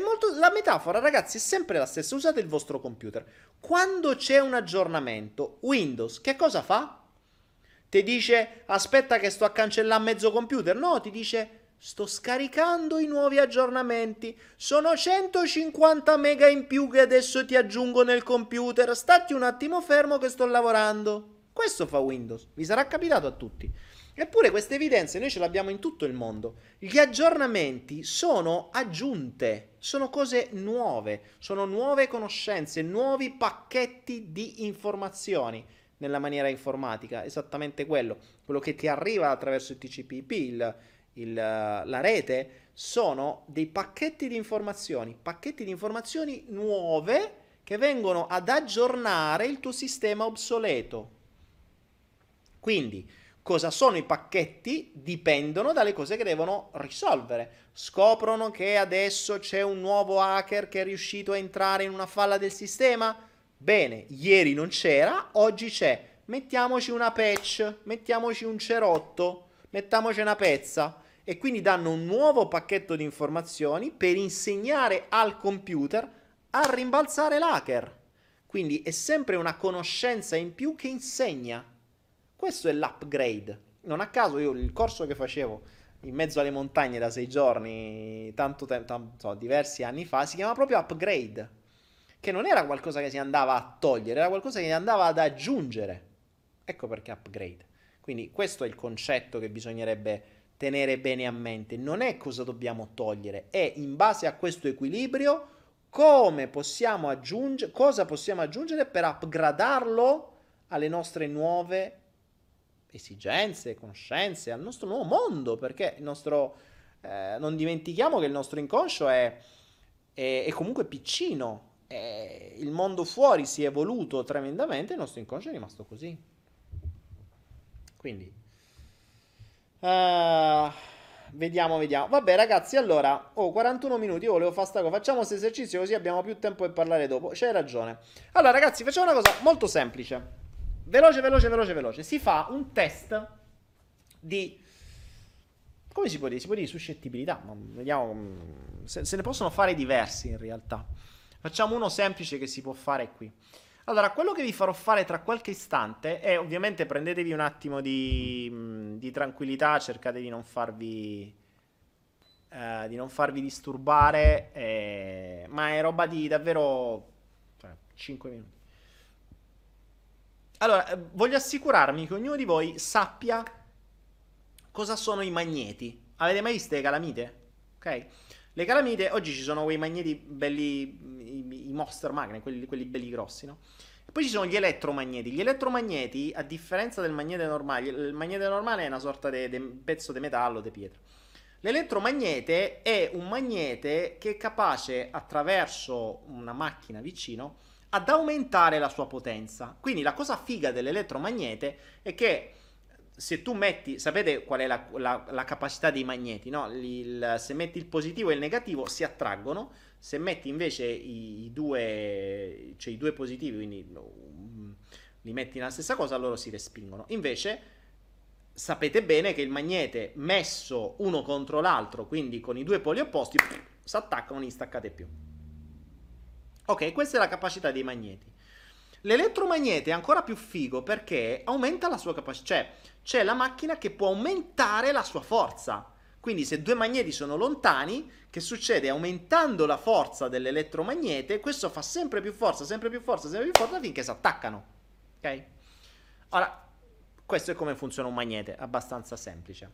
Molto... La metafora, ragazzi, è sempre la stessa. Usate il vostro computer. Quando c'è un aggiornamento, Windows che cosa fa? Ti dice aspetta che sto a cancellare mezzo computer? No, ti dice sto scaricando i nuovi aggiornamenti. Sono 150 mega in più che adesso ti aggiungo nel computer. Stati un attimo fermo che sto lavorando. Questo fa Windows. Vi sarà capitato a tutti. Eppure queste evidenze noi ce le abbiamo in tutto il mondo. Gli aggiornamenti sono aggiunte, sono cose nuove, sono nuove conoscenze, nuovi pacchetti di informazioni nella maniera informatica, esattamente quello. Quello che ti arriva attraverso il TCP/IP, il, il, la rete, sono dei pacchetti di informazioni, pacchetti di informazioni nuove che vengono ad aggiornare il tuo sistema obsoleto. Quindi, cosa sono i pacchetti dipendono dalle cose che devono risolvere. Scoprono che adesso c'è un nuovo hacker che è riuscito a entrare in una falla del sistema? Bene, ieri non c'era, oggi c'è. Mettiamoci una patch, mettiamoci un cerotto, mettiamoci una pezza e quindi danno un nuovo pacchetto di informazioni per insegnare al computer a rimbalzare l'hacker. Quindi è sempre una conoscenza in più che insegna. Questo è l'upgrade. Non a caso io il corso che facevo in mezzo alle montagne da sei giorni, tanto tempo, so, diversi anni fa, si chiama proprio upgrade. Che non era qualcosa che si andava a togliere, era qualcosa che si andava ad aggiungere. Ecco perché upgrade. Quindi questo è il concetto che bisognerebbe tenere bene a mente. Non è cosa dobbiamo togliere, è in base a questo equilibrio come possiamo aggiungere, cosa possiamo aggiungere per upgradarlo alle nostre nuove esigenze, conoscenze, al nostro nuovo mondo, perché il nostro, eh, non dimentichiamo che il nostro inconscio è, è, è comunque piccino, è, il mondo fuori si è evoluto tremendamente, il nostro inconscio è rimasto così. Quindi, uh, vediamo, vediamo. Vabbè ragazzi, allora, oh, 41 minuti, io volevo fare sta facciamo questo esercizio così abbiamo più tempo per parlare dopo. C'hai ragione. Allora ragazzi, facciamo una cosa molto semplice. Veloce, veloce, veloce, veloce. Si fa un test di... Come si può dire? Si può dire suscettibilità, ma vediamo se, se ne possono fare diversi in realtà. Facciamo uno semplice che si può fare qui. Allora, quello che vi farò fare tra qualche istante è ovviamente prendetevi un attimo di, di tranquillità, cercate di non farvi, eh, di non farvi disturbare, eh, ma è roba di davvero cioè, 5 minuti. Allora, eh, voglio assicurarmi che ognuno di voi sappia cosa sono i magneti. Avete mai visto le calamite? Ok? Le calamite, oggi ci sono quei magneti belli, i, i monster magnet, quelli, quelli, belli grossi, no? E poi ci sono gli elettromagneti. Gli elettromagneti, a differenza del magnete normale, il magnete normale è una sorta di pezzo di metallo, di pietra. L'elettromagnete è un magnete che è capace, attraverso una macchina vicino, ad aumentare la sua potenza. Quindi la cosa figa dell'elettromagnete è che se tu metti, sapete qual è la, la, la capacità dei magneti, no? Il, se metti il positivo e il negativo si attraggono, se metti invece i, i, due, cioè i due positivi, quindi um, li metti nella stessa cosa, loro si respingono. Invece sapete bene che il magnete messo uno contro l'altro, quindi con i due poli opposti, si attaccano, non li staccate più. Ok, questa è la capacità dei magneti. L'elettromagnete è ancora più figo perché aumenta la sua capacità, cioè c'è la macchina che può aumentare la sua forza. Quindi se due magneti sono lontani, che succede? Aumentando la forza dell'elettromagnete, questo fa sempre più forza, sempre più forza, sempre più forza finché si attaccano. Ok? Ora, questo è come funziona un magnete, abbastanza semplice.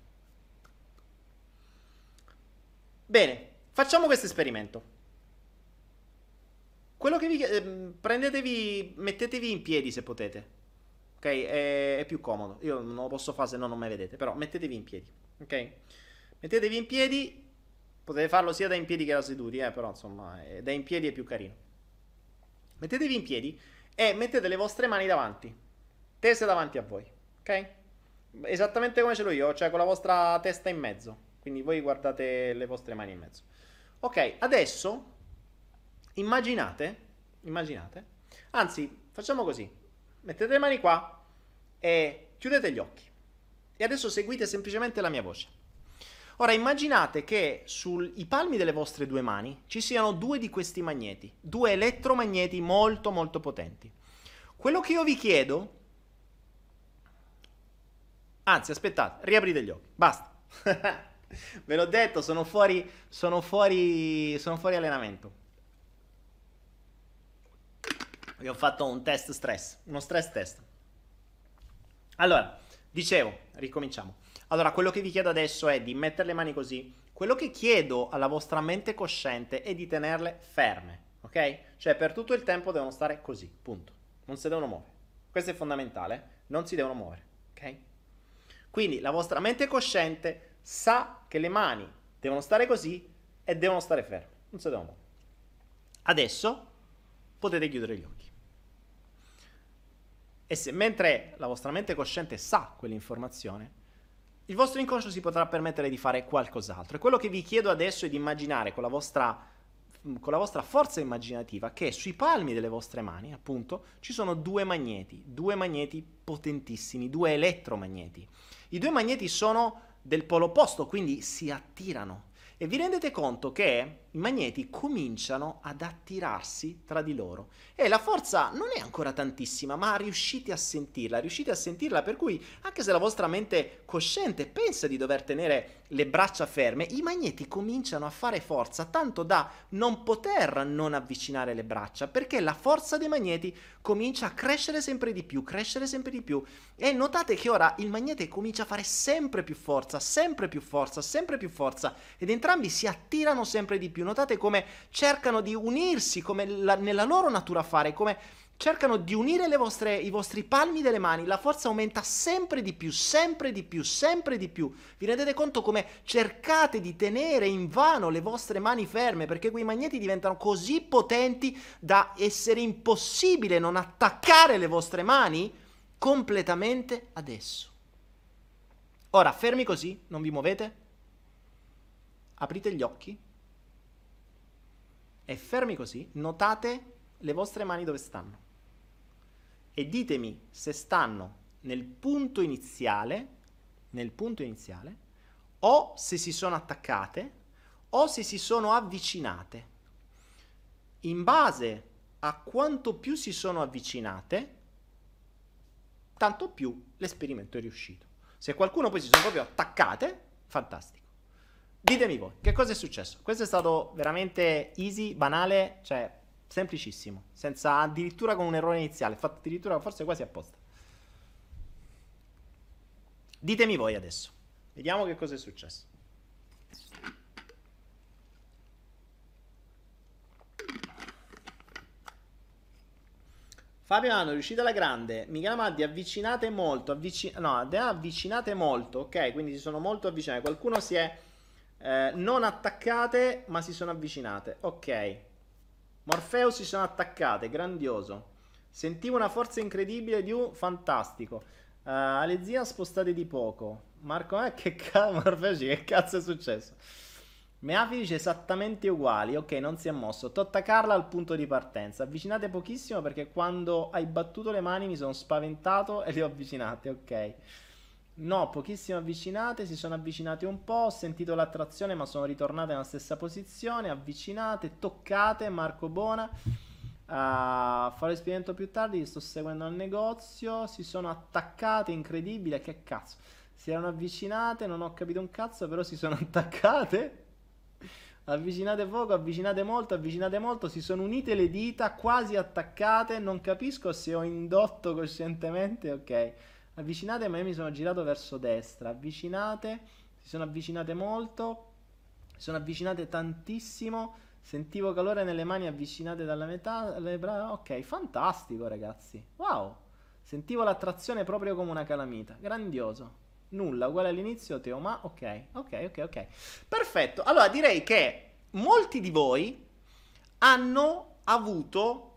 Bene, facciamo questo esperimento. Quello che vi... Eh, prendetevi, mettetevi in piedi se potete. Ok? È, è, più comodo. Io non lo posso fare se no non mi vedete. Però mettetevi in piedi. Ok? Mettetevi in piedi. Potete farlo sia da in piedi che da seduti, eh, però insomma, eh, da in piedi è più carino. Mettetevi in piedi e mettete le vostre mani davanti. Tese davanti a voi. Ok? Esattamente come ce l'ho io, cioè con la vostra testa in mezzo. Quindi voi guardate le vostre mani in mezzo. Ok, adesso immaginate, immaginate, anzi facciamo così, mettete le mani qua e chiudete gli occhi. E adesso seguite semplicemente la mia voce. Ora immaginate che sui palmi delle vostre due mani ci siano due di questi magneti, due elettromagneti molto molto potenti. Quello che io vi chiedo, anzi aspettate, riaprite gli occhi, basta. Ve l'ho detto, sono fuori, sono fuori, sono fuori allenamento. Vi ho fatto un test stress, uno stress test. Allora, dicevo, ricominciamo. Allora, quello che vi chiedo adesso è di mettere le mani così. Quello che chiedo alla vostra mente cosciente è di tenerle ferme, ok? Cioè, per tutto il tempo devono stare così, punto. Non si devono muovere. Questo è fondamentale, non si devono muovere, ok? Quindi la vostra mente cosciente sa che le mani devono stare così e devono stare ferme, non si devono muovere. Adesso potete chiudere gli occhi. E se, mentre la vostra mente cosciente sa quell'informazione, il vostro inconscio si potrà permettere di fare qualcos'altro. E quello che vi chiedo adesso è di immaginare con la vostra con la vostra forza immaginativa che sui palmi delle vostre mani, appunto, ci sono due magneti, due magneti potentissimi, due elettromagneti. I due magneti sono del polo opposto, quindi si attirano. E vi rendete conto che i magneti cominciano ad attirarsi tra di loro. E la forza non è ancora tantissima, ma riuscite a sentirla, riuscite a sentirla per cui anche se la vostra mente cosciente pensa di dover tenere le braccia ferme, i magneti cominciano a fare forza tanto da non poter non avvicinare le braccia, perché la forza dei magneti comincia a crescere sempre di più, crescere sempre di più. E notate che ora il magnete comincia a fare sempre più forza, sempre più forza, sempre più forza ed entrambi si attirano sempre di più più. Notate come cercano di unirsi, come la, nella loro natura fare, come cercano di unire vostre, i vostri palmi delle mani, la forza aumenta sempre di più, sempre di più, sempre di più. Vi rendete conto come cercate di tenere in vano le vostre mani ferme perché quei magneti diventano così potenti da essere impossibile non attaccare le vostre mani completamente adesso. Ora, fermi così, non vi muovete? Aprite gli occhi e fermi così, notate le vostre mani dove stanno e ditemi se stanno nel punto iniziale, nel punto iniziale, o se si sono attaccate o se si sono avvicinate. In base a quanto più si sono avvicinate, tanto più l'esperimento è riuscito. Se qualcuno poi si sono proprio attaccate, fantastico. Ditemi voi, che cosa è successo? Questo è stato veramente easy, banale, cioè semplicissimo, senza addirittura con un errore iniziale, fatto addirittura forse quasi apposta. Ditemi voi adesso, vediamo che cosa è successo. Fabio Anno, riuscite alla grande. Michele Maddi, avvicinate molto. Avvicin- no, avvicinate molto. Ok, quindi si sono molto avvicinate. Qualcuno si è eh, non attaccate, ma si sono avvicinate. Ok. Morfeo si sono attaccate, grandioso. Sentivo una forza incredibile di un fantastico. Uh, Alezia spostate di poco. Marco, eh, che cazzo, Morfeo, che cazzo è successo? Meafi dice esattamente uguali. Ok, non si è mosso. Totta Carla al punto di partenza. Avvicinate pochissimo perché quando hai battuto le mani mi sono spaventato e le ho avvicinate. Ok. No, pochissime avvicinate, si sono avvicinate un po', ho sentito l'attrazione ma sono ritornate nella stessa posizione, avvicinate, toccate, Marco Bona. Uh, farò l'esperimento più tardi, sto seguendo al negozio, si sono attaccate, incredibile, che cazzo. Si erano avvicinate, non ho capito un cazzo, però si sono attaccate. Avvicinate poco, avvicinate molto, avvicinate molto, si sono unite le dita, quasi attaccate, non capisco se ho indotto coscientemente, ok. Avvicinate, ma io mi sono girato verso destra. Avvicinate, si sono avvicinate molto, si sono avvicinate tantissimo. Sentivo calore nelle mani avvicinate dalla metà. Le bra- ok, fantastico, ragazzi. Wow, sentivo l'attrazione proprio come una calamita. Grandioso. Nulla, uguale all'inizio, Teo, ma ok, ok, ok, ok. Perfetto. Allora direi che molti di voi hanno avuto,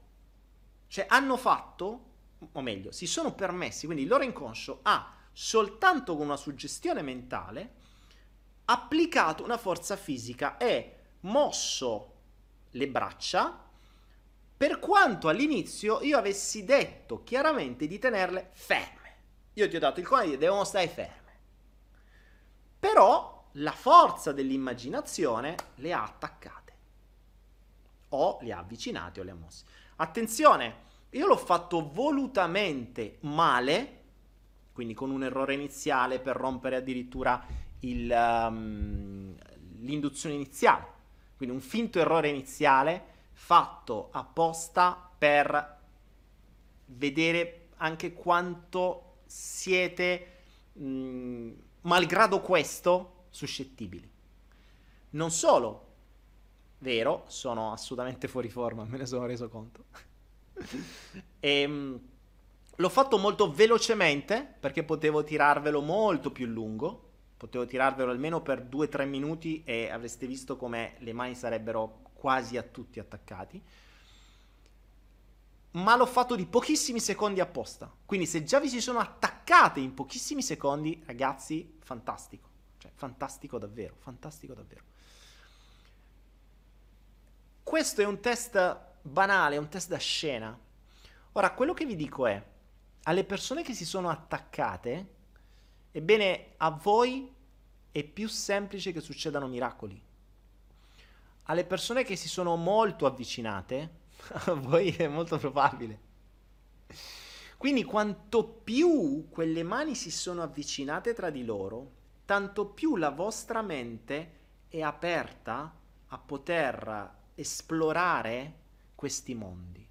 cioè hanno fatto o meglio, si sono permessi, quindi il loro inconscio ha soltanto con una suggestione mentale applicato una forza fisica e mosso le braccia per quanto all'inizio io avessi detto chiaramente di tenerle ferme. Io ti ho dato il comando devono stare ferme. Però la forza dell'immaginazione le ha attaccate. O le ha avvicinate o le ha mosse. Attenzione, io l'ho fatto volutamente male, quindi con un errore iniziale per rompere addirittura il, um, l'induzione iniziale. Quindi un finto errore iniziale fatto apposta per vedere anche quanto siete, mh, malgrado questo, suscettibili. Non solo, vero, sono assolutamente fuori forma, me ne sono reso conto. E, ehm, l'ho fatto molto velocemente perché potevo tirarvelo molto più lungo. Potevo tirarvelo almeno per 2-3 minuti e avreste visto come le mani sarebbero quasi a tutti attaccati. ma l'ho fatto di pochissimi secondi apposta. Quindi se già vi si sono attaccate in pochissimi secondi, ragazzi, fantastico. Cioè, fantastico davvero, fantastico davvero. Questo è un test banale, è un test da scena. Ora, quello che vi dico è, alle persone che si sono attaccate, ebbene, a voi è più semplice che succedano miracoli. Alle persone che si sono molto avvicinate, a voi è molto probabile. Quindi quanto più quelle mani si sono avvicinate tra di loro, tanto più la vostra mente è aperta a poter esplorare questi mondi.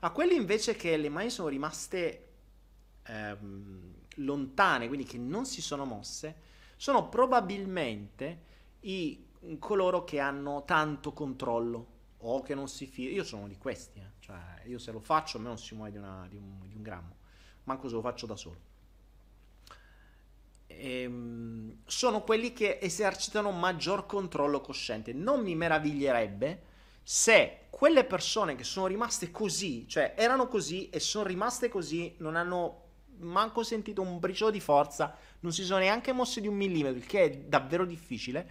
A quelli invece che le mani sono rimaste ehm, lontane, quindi che non si sono mosse, sono probabilmente i, coloro che hanno tanto controllo o che non si fida. Io sono di questi, eh. cioè io se lo faccio a me non si muove di, una, di, un, di un, grammo, manco se lo faccio da solo. Ehm, sono quelli che esercitano maggior controllo cosciente. Non mi meraviglierebbe se quelle persone che sono rimaste così, cioè erano così e sono rimaste così, non hanno manco sentito un briciolo di forza, non si sono neanche mosse di un millimetro, il che è davvero difficile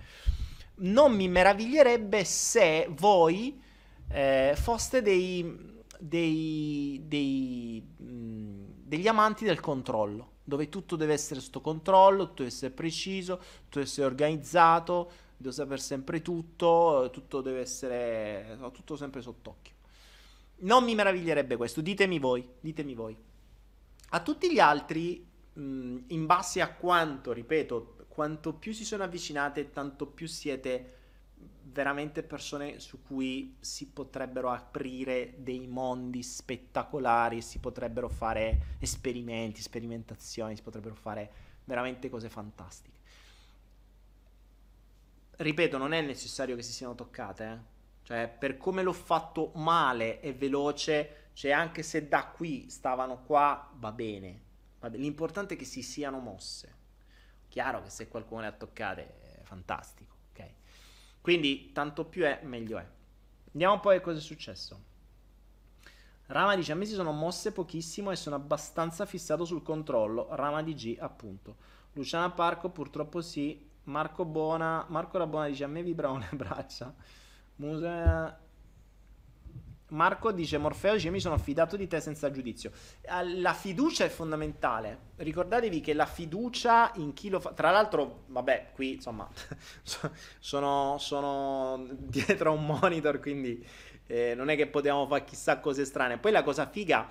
non mi meraviglierebbe se voi eh, foste dei, dei, dei, mh, degli amanti del controllo, dove tutto deve essere sotto controllo, tutto deve essere preciso, tutto deve essere organizzato, devo sapere sempre tutto, tutto deve essere tutto sempre sott'occhio. Non mi meraviglierebbe questo, ditemi voi, ditemi voi. A tutti gli altri, mh, in base a quanto, ripeto, quanto più si sono avvicinate, tanto più siete veramente persone su cui si potrebbero aprire dei mondi spettacolari, si potrebbero fare esperimenti, sperimentazioni, si potrebbero fare veramente cose fantastiche. Ripeto, non è necessario che si siano toccate, eh? cioè per come l'ho fatto male e veloce, cioè anche se da qui stavano qua, va bene. L'importante è che si siano mosse. Chiaro che se qualcuno le ha toccate è fantastico, ok? Quindi tanto più è, meglio è. Andiamo poi a cosa è successo. Rama dice: A me si sono mosse pochissimo e sono abbastanza fissato sul controllo. Rama di G, appunto. Luciana Parco, purtroppo sì. Marco Bona, Marco Rabona dice: A me vibravano le braccia. Muse Marco dice Morfeo dice mi sono fidato di te senza giudizio. Eh, la fiducia è fondamentale. Ricordatevi che la fiducia in chi lo fa. Tra l'altro, vabbè, qui insomma sono, sono dietro a un monitor, quindi eh, non è che potevamo fare chissà cose strane. Poi la cosa figa,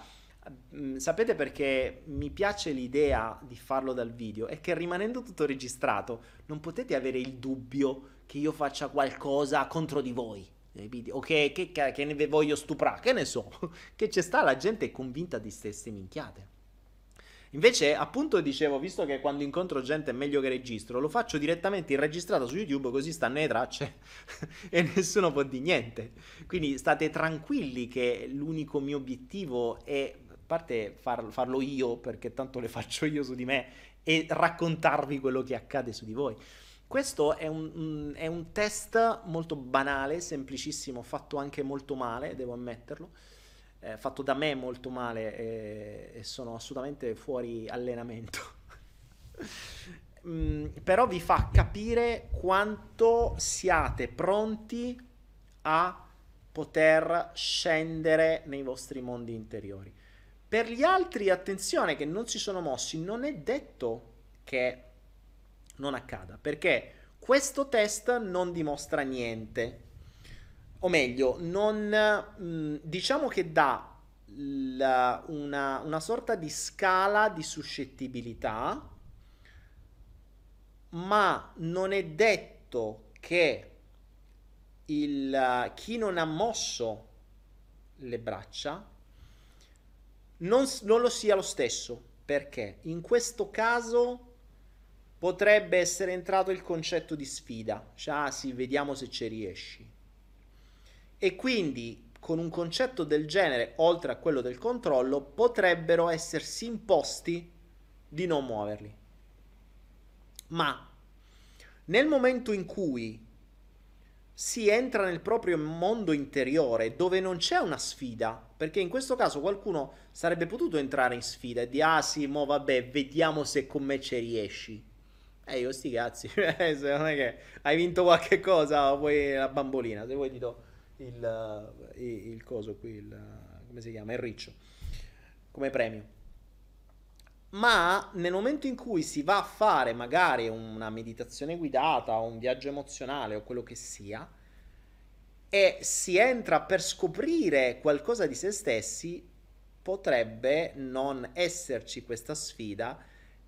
sapete perché mi piace l'idea di farlo dal video? È che rimanendo tutto registrato, non potete avere il dubbio che io faccia qualcosa contro di voi o che, che, che ne voglio stuprare, che ne so, che c'è sta la gente convinta di stesse minchiate. Invece, appunto, dicevo, visto che quando incontro gente è meglio che registro, lo faccio direttamente in registrato su YouTube, così stanno le tracce e nessuno può dire niente. Quindi state tranquilli che l'unico mio obiettivo è, parte far, farlo io, perché tanto le faccio io su di me, e raccontarvi quello che accade su di voi. Questo è un, è un, test molto banale, semplicissimo, fatto anche molto male, devo ammetterlo. Eh, fatto da me molto male e, e sono assolutamente fuori allenamento. mm, però vi fa capire quanto siate pronti a poter scendere nei vostri mondi interiori. Per gli altri, attenzione che non si sono mossi, non è detto che non accada, perché questo test non dimostra niente. O meglio, non, mm, diciamo che dà la, una, una sorta di scala di suscettibilità, ma non è detto che il, chi non ha mosso le braccia non, non lo sia lo stesso. Perché in questo caso potrebbe essere entrato il concetto di sfida, cioè ah sì, vediamo se ci riesci. E quindi con un concetto del genere, oltre a quello del controllo, potrebbero essersi imposti di non muoverli. Ma nel momento in cui si entra nel proprio mondo interiore dove non c'è una sfida, perché in questo caso qualcuno sarebbe potuto entrare in sfida e dire ah sì, mo vabbè, vediamo se con me ci riesci. E eh, io sti cazzi, se non è che hai vinto qualche cosa, vuoi la bambolina, se vuoi ti do il, il, il coso qui, il, come si chiama, il riccio, come premio. Ma nel momento in cui si va a fare magari una meditazione guidata o un viaggio emozionale o quello che sia, e si entra per scoprire qualcosa di se stessi, potrebbe non esserci questa sfida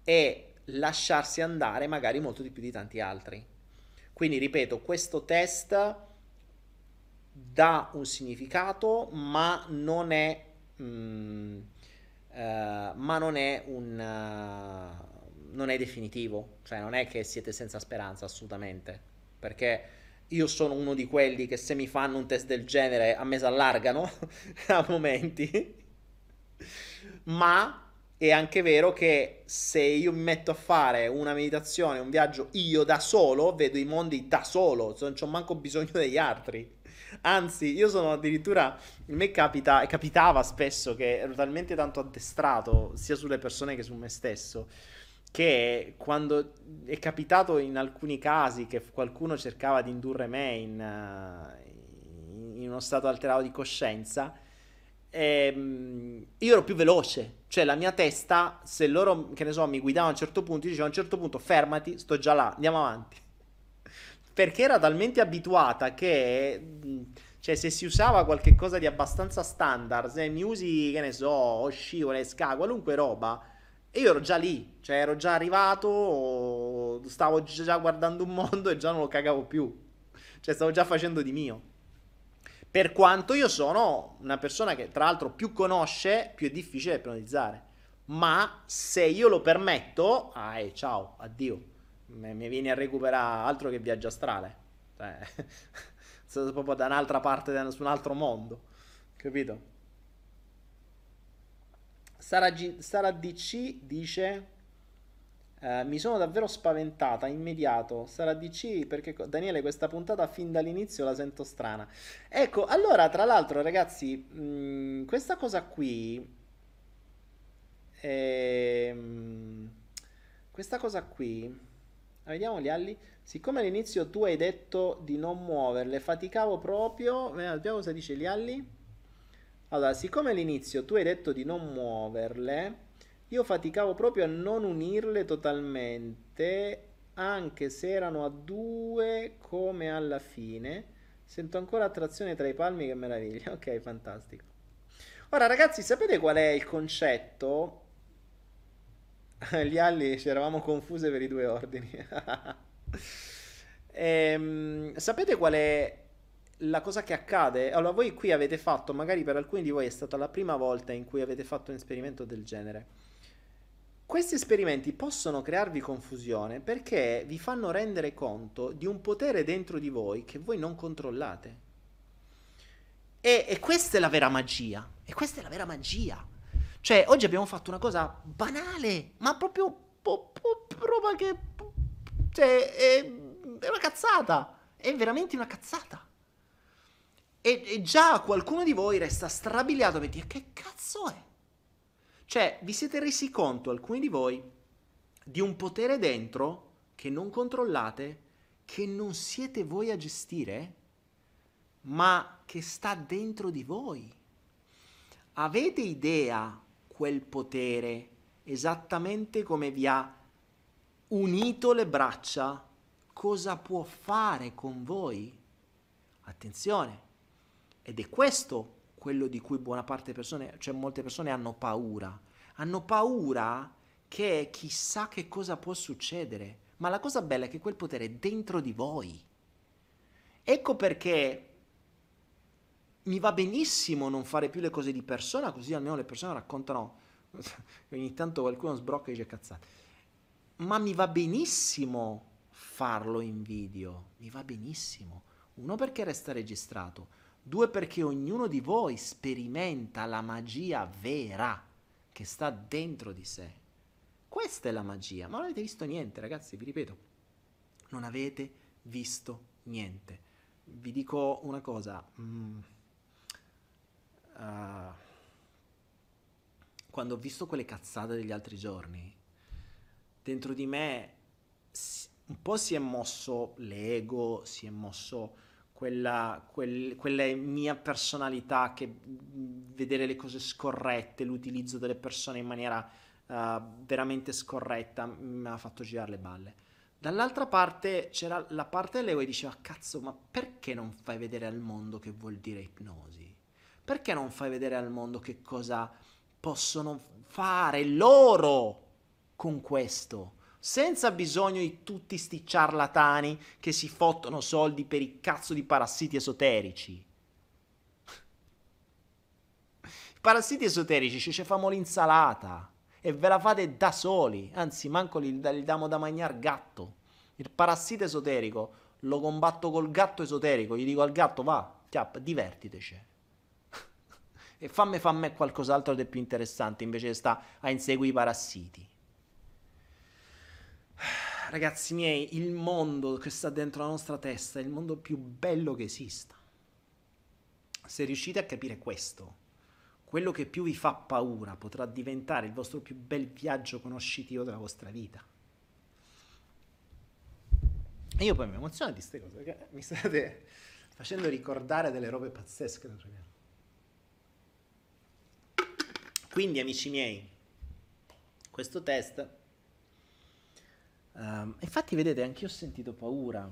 e lasciarsi andare magari molto di più di tanti altri. Quindi ripeto, questo test dà un significato, ma non è... Mm, uh, ma non è un... Uh, non è definitivo, cioè non è che siete senza speranza assolutamente, perché io sono uno di quelli che se mi fanno un test del genere a me si allargano a momenti, ma è anche vero che se io mi metto a fare una meditazione, un viaggio io da solo, vedo i mondi da solo, non ho manco bisogno degli altri. Anzi, io sono addirittura. A me capita, capitava spesso che ero talmente tanto addestrato sia sulle persone che su me stesso. Che quando è capitato in alcuni casi che qualcuno cercava di indurre me in, uh, in uno stato alterato di coscienza, ehm, io ero più veloce. Cioè, la mia testa, se loro, che ne so, mi guidavano a un certo punto, io dicevo a un certo punto fermati, sto già là, andiamo avanti perché era talmente abituata che cioè se si usava qualche cosa di abbastanza standard, se mi usi, che ne so, scivole, ska, qualunque roba, io ero già lì, cioè ero già arrivato, stavo già guardando un mondo e già non lo cagavo più, cioè stavo già facendo di mio. Per quanto io sono una persona che tra l'altro più conosce, più è difficile ipnotizzare. Ma se io lo permetto, ah, eh, ciao, addio mi vieni a recuperare altro che viaggio astrale. Cioè, sono proprio da un'altra parte, su un altro mondo. Capito? Sara, G- Sara DC dice... Uh, mi sono davvero spaventata, immediato. Sara DC, perché Daniele, questa puntata fin dall'inizio la sento strana. Ecco, allora, tra l'altro, ragazzi, mh, questa cosa qui. Ehm, questa cosa qui Vediamo gli alli. Siccome all'inizio tu hai detto di non muoverle, faticavo proprio. Vediamo cosa dice gli alli. Allora, siccome all'inizio tu hai detto di non muoverle, io faticavo proprio a non unirle totalmente, anche se erano a due come alla fine. Sento ancora attrazione tra i palmi, che meraviglia. Ok, fantastico. Ora ragazzi, sapete qual è il concetto? Gli alli ci eravamo confuse per i due ordini. ehm, sapete qual è la cosa che accade? Allora, voi qui avete fatto, magari per alcuni di voi è stata la prima volta in cui avete fatto un esperimento del genere. Questi esperimenti possono crearvi confusione perché vi fanno rendere conto di un potere dentro di voi che voi non controllate. E, e questa è la vera magia. E questa è la vera magia. Cioè, oggi abbiamo fatto una cosa banale, ma proprio po, po, roba che... Cioè, è, è, una cazzata. È veramente una cazzata. E, e già qualcuno di voi resta strabiliato per dire che cazzo è? Cioè, vi siete resi conto, alcuni di voi, di un potere dentro che non controllate, che non siete voi a gestire, ma che sta dentro di voi. Avete idea quel potere, esattamente come vi ha unito le braccia, cosa può fare con voi? Attenzione, ed è questo quello di cui buona parte delle persone, cioè molte persone hanno paura. Hanno paura che chissà che cosa può succedere. Ma la cosa bella è che quel potere è dentro di voi. Ecco perché mi va benissimo non fare più le cose di persona, così almeno le persone raccontano. Ogni tanto qualcuno sbrocca e dice cazzate. Ma mi va benissimo farlo in video, mi va benissimo. Uno perché resta registrato, due perché ognuno di voi sperimenta la magia vera che sta dentro di sé. Questa è la magia, ma non avete visto niente, ragazzi, vi ripeto. Non avete visto niente vi dico una cosa. mm, ah, quando ho visto quelle cazzate degli altri giorni, dentro di me un po' si è mosso l'ego, si è mosso quella, quel- quella mia personalità che vedere le cose scorrette, l'utilizzo delle persone in maniera ah, veramente scorretta mi ha fatto girare le balle. Dall'altra parte c'era la parte dell'ego che diceva, cazzo, ma perché non fai vedere al mondo che vuol dire ipnosi? Perché non fai vedere al mondo che cosa possono fare loro con questo? Senza bisogno di tutti sti ciarlatani che si fottono soldi per i cazzo di parassiti esoterici. I parassiti esoterici ci famo l'insalata e ve la fate da soli, anzi manco gli, gli diamo da mangiare gatto. Il parassita esoterico lo combatto col gatto esoterico, gli dico al gatto va, chiappa, divertiteci. E fammi fammi qualcos'altro di più interessante invece sta a inseguire i parassiti. Ragazzi miei, il mondo che sta dentro la nostra testa è il mondo più bello che esista. Se riuscite a capire questo, quello che più vi fa paura potrà diventare il vostro più bel viaggio conoscitivo della vostra vita. E io poi mi emoziono di queste cose perché mi state facendo ricordare delle robe pazzesche dentro di me. Quindi, amici miei, questo test. ehm, infatti, vedete, anche io ho sentito paura.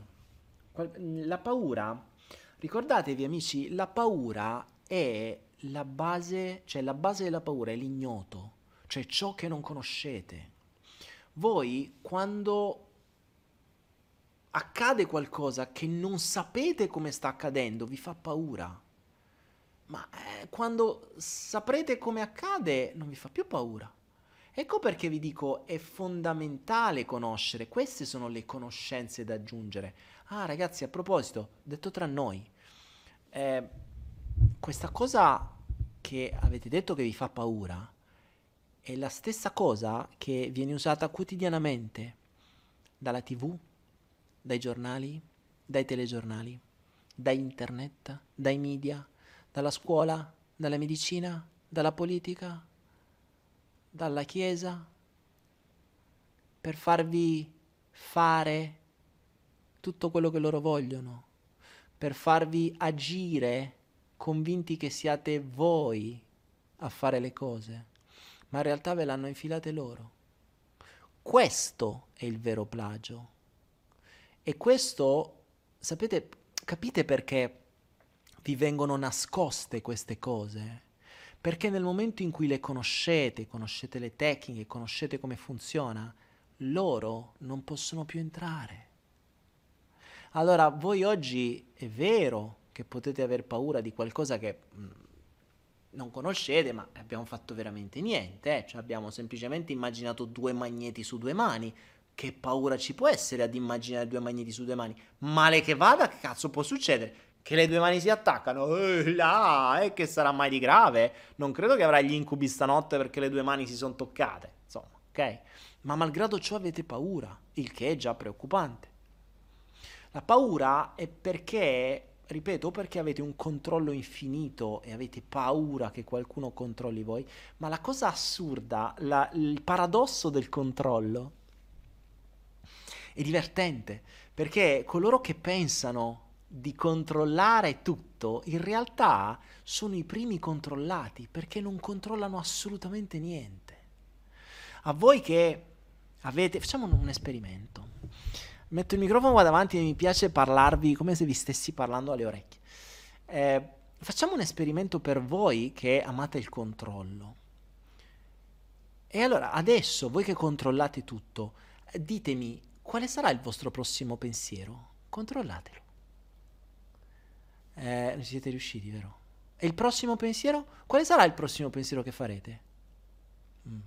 La paura, ricordatevi, amici, la paura è la base, cioè la base della paura è l'ignoto, cioè ciò che non conoscete. Voi, quando accade qualcosa che non sapete come sta accadendo, vi fa paura. Ma eh, quando saprete come accade, non vi fa più paura. Ecco perché vi dico, è fondamentale conoscere, queste sono le conoscenze da aggiungere. Ah ragazzi, a proposito, detto tra noi, eh, questa cosa che avete detto che vi fa paura è la stessa cosa che viene usata quotidianamente dalla TV, dai giornali, dai telegiornali, da internet, dai media, dalla scuola, dalla medicina, dalla politica, dalla chiesa, per farvi fare tutto quello che loro vogliono, per farvi agire convinti che siate voi a fare le cose, ma in realtà ve l'hanno infilate loro. Questo è il vero plagio. E questo, sapete, capite perché vi vengono nascoste queste cose? Perché nel momento in cui le conoscete, conoscete le tecniche, conoscete come funziona, loro non possono più entrare. Allora, voi oggi è vero che potete aver paura di qualcosa che mh, non conoscete, ma abbiamo fatto veramente niente, eh? Cioè, abbiamo semplicemente immaginato due magneti su due mani. Che paura ci può essere ad immaginare due magneti su due mani? Male che vada, che cazzo può succedere? Che le due mani si attaccano? Eh, là, e che sarà mai di grave? Non credo che avrai gli incubi stanotte perché le due mani si sono toccate. Insomma, ok? Ma malgrado ciò avete paura, il che è già preoccupante. La paura è perché, ripeto, perché avete un controllo infinito e avete paura che qualcuno controlli voi, ma la cosa assurda, la- il paradosso del controllo è divertente, perché coloro che pensano di controllare tutto, in realtà sono i primi controllati, perché non controllano assolutamente niente. A voi che avete, facciamo un, esperimento. Metto il microfono qua davanti e mi piace parlarvi come se vi stessi parlando alle orecchie. Eh, facciamo un esperimento per voi che amate il controllo. E allora, adesso, voi che controllate tutto, ditemi quale sarà il vostro prossimo pensiero? Controllatelo. Eh, non siete riusciti, vero? E il prossimo pensiero? Quale sarà il prossimo pensiero che farete? Mm.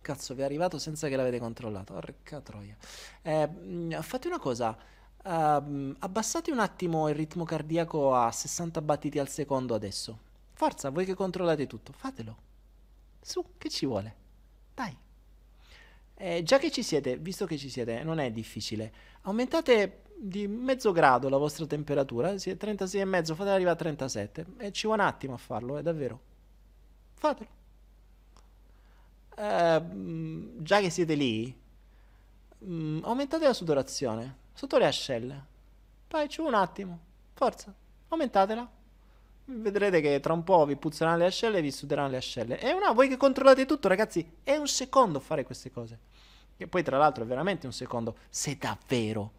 Cazzo, vi è arrivato senza che l'avete controllato. Porca troia. Eh, mm, fate una cosa. ehm, abbassate un attimo il ritmo cardiaco a 60 battiti al secondo adesso. Forza, voi che controllate tutto, fatelo. Su, che ci vuole? Dai. Eh, già che ci siete, visto che ci siete, non è difficile. Aumentate di mezzo grado la vostra temperatura, se è 36,5 fatela arrivare a 37 e ci vuole un attimo a farlo, è davvero. Fatelo. Eh, già che siete lì, mm, aumentate la sudorazione sotto le ascelle. Poi ci vuole un attimo, forza, aumentatela. Vedrete che tra un po' vi puzzeranno le ascelle e vi suderanno le ascelle. E una, voi che controllate tutto, ragazzi, è un secondo fare queste cose. Che poi, tra l'altro, è veramente un secondo se davvero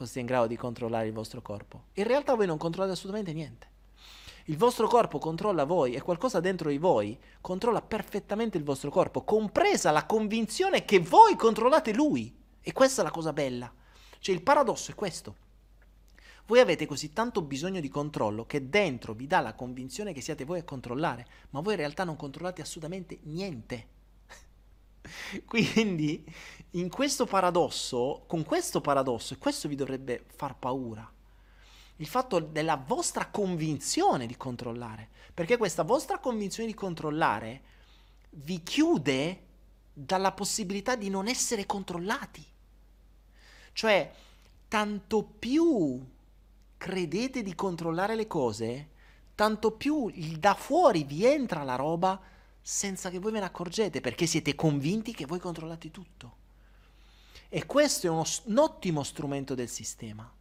foste in grado di controllare il vostro corpo. In realtà voi non controllate assolutamente niente. Il vostro corpo controlla voi e qualcosa dentro di voi controlla perfettamente il vostro corpo, compresa la convinzione che voi controllate lui. E questa è la cosa bella. Cioè il paradosso è questo. Voi avete così tanto bisogno di controllo che dentro vi dà la convinzione che siate voi a controllare, ma voi in realtà non controllate assolutamente niente. Quindi, in questo paradosso, con questo paradosso, e questo vi dovrebbe far paura, il fatto della vostra convinzione di controllare, perché questa vostra convinzione di controllare vi chiude dalla possibilità di non essere controllati. Cioè, tanto più credete di controllare le cose, tanto più da fuori vi entra la roba senza che voi ve ne accorgete, perché siete convinti che voi controllate tutto. E questo è uno, un ottimo strumento del sistema.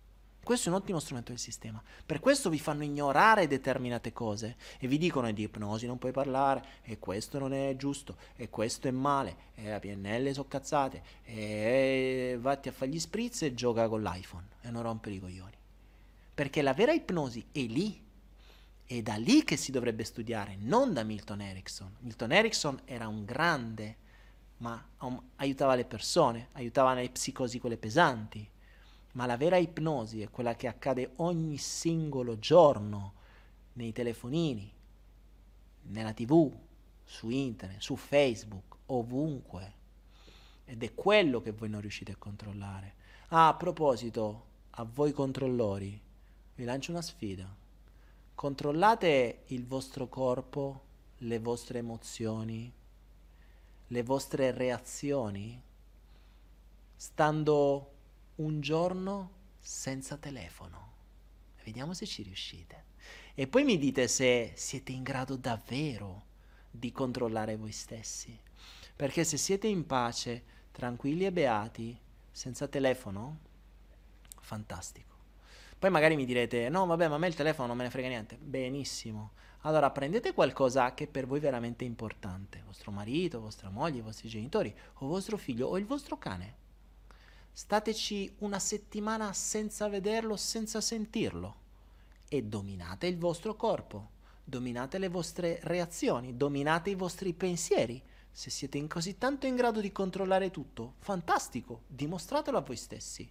Questo è un ottimo strumento del sistema. Per questo vi fanno ignorare determinate cose e vi dicono di ipnosi non puoi parlare, e questo non è giusto, e questo è male, e la PNL sono cazzate, e vatti a fare gli spritz e gioca con l'iPhone e non rompere i coglioni. Perché la vera ipnosi è lì. È da lì che si dovrebbe studiare, non da Milton Erickson. Milton Erickson era un grande, ma um, aiutava le persone, aiutava nelle psicosi quelle pesanti ma la vera ipnosi è quella che accade ogni singolo giorno nei telefonini, nella tv, su internet, su Facebook, ovunque. Ed è quello che voi non riuscite a controllare. Ah, a proposito, a voi controllori, vi lancio una sfida. Controllate il vostro corpo, le vostre emozioni, le vostre reazioni, stando un giorno senza telefono. Vediamo se ci riuscite. E poi mi dite se siete in grado davvero di controllare voi stessi. Perché se siete in pace, tranquilli e beati, senza telefono, fantastico. Poi magari mi direte, no vabbè, ma a me il telefono non me ne frega niente. Benissimo. Allora prendete qualcosa che per voi è veramente importante, vostro marito, vostra moglie, i vostri genitori, o vostro figlio, o il vostro cane stateci una settimana senza vederlo, senza sentirlo e dominate il vostro corpo, dominate le vostre reazioni, dominate i vostri pensieri. Se siete in così tanto in grado di controllare tutto, fantastico, dimostratelo a voi stessi.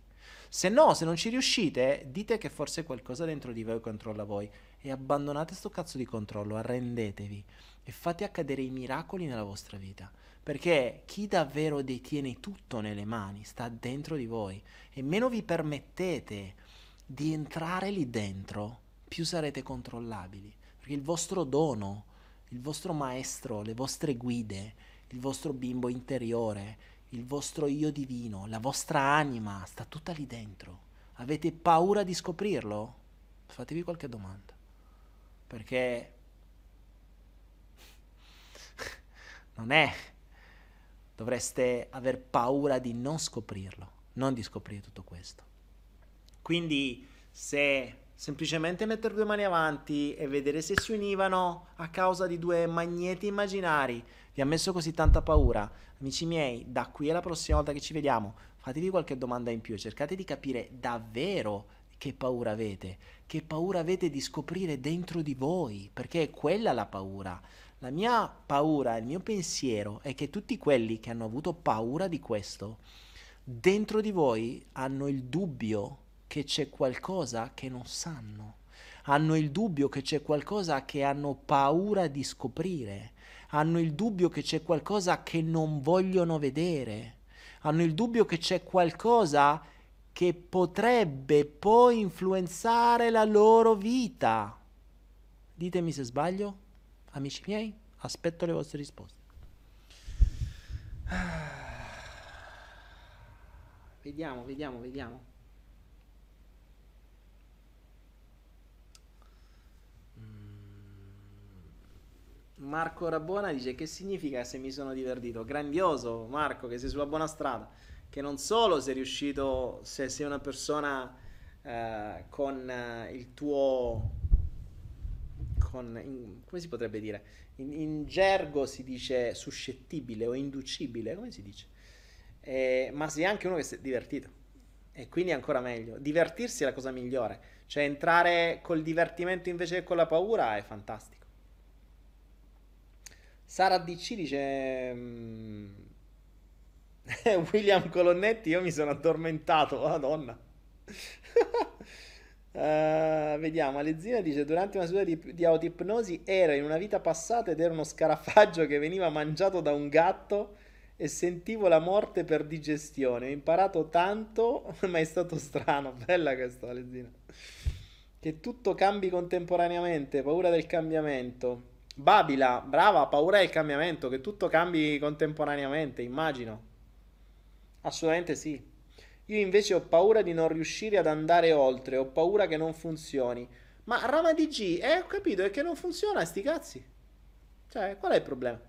Se no, se non ci riuscite, dite che forse qualcosa dentro di voi controlla voi e abbandonate sto cazzo di controllo, arrendetevi e fate accadere i miracoli nella vostra vita. Perché chi davvero detiene tutto nelle mani sta dentro di voi e meno vi permettete di entrare lì dentro, più sarete controllabili. Perché il vostro dono, il vostro maestro, le vostre guide, il vostro bimbo interiore, il vostro io divino, la vostra anima sta tutta lì dentro. Avete paura di scoprirlo? Fatevi qualche domanda. Perché non è dovreste aver paura di non scoprirlo, non di scoprire tutto questo. Quindi se semplicemente mettere due mani avanti e vedere se si univano a causa di due magneti immaginari vi ha messo così tanta paura, amici miei, da qui alla prossima volta che ci vediamo, fatevi qualche domanda in più e cercate di capire davvero che paura avete, che paura avete di scoprire dentro di voi, perché è quella la paura. La mia paura, il mio pensiero è che tutti quelli che hanno avuto paura di questo, dentro di voi hanno il dubbio che c'è qualcosa che non sanno, hanno il dubbio che c'è qualcosa che hanno paura di scoprire, hanno il dubbio che c'è qualcosa che non vogliono vedere, hanno il dubbio che c'è qualcosa che potrebbe poi influenzare la loro vita. Ditemi se sbaglio, amici miei, aspetto le vostre risposte. Vediamo, vediamo, vediamo. Mm. Marco Rabona dice che significa se mi sono divertito? Grandioso Marco che sei sulla buona strada. Che non solo sei riuscito, se sei una persona eh, con eh, il tuo... Con, in- come si potrebbe dire? In, in gergo si dice suscettibile o inducibile, come si dice? Eh, ma sei anche uno che si è divertito. E quindi è ancora meglio. Divertirsi è la cosa migliore. Cioè entrare col divertimento invece che con la paura è fantastico. Sara DC dice... mm, William Colonnetti, io mi sono addormentato, madonna. Eh, vediamo, Alezzina dice, durante una seduta di, di autoipnosi era in una vita passata ed era uno scarafaggio che veniva mangiato da un gatto e sentivo la morte per digestione. Ho imparato tanto, ma è stato strano. Bella questa, Alezzina. Che tutto cambi contemporaneamente, paura del cambiamento. Babila, brava, paura del cambiamento, che tutto cambi contemporaneamente, immagino. Assolutamente sì. Io invece ho paura di non riuscire ad andare oltre, ho paura che non funzioni. Ma Rama DG, eh, ho capito, è che non funziona, sti cazzi. Cioè, qual è il problema?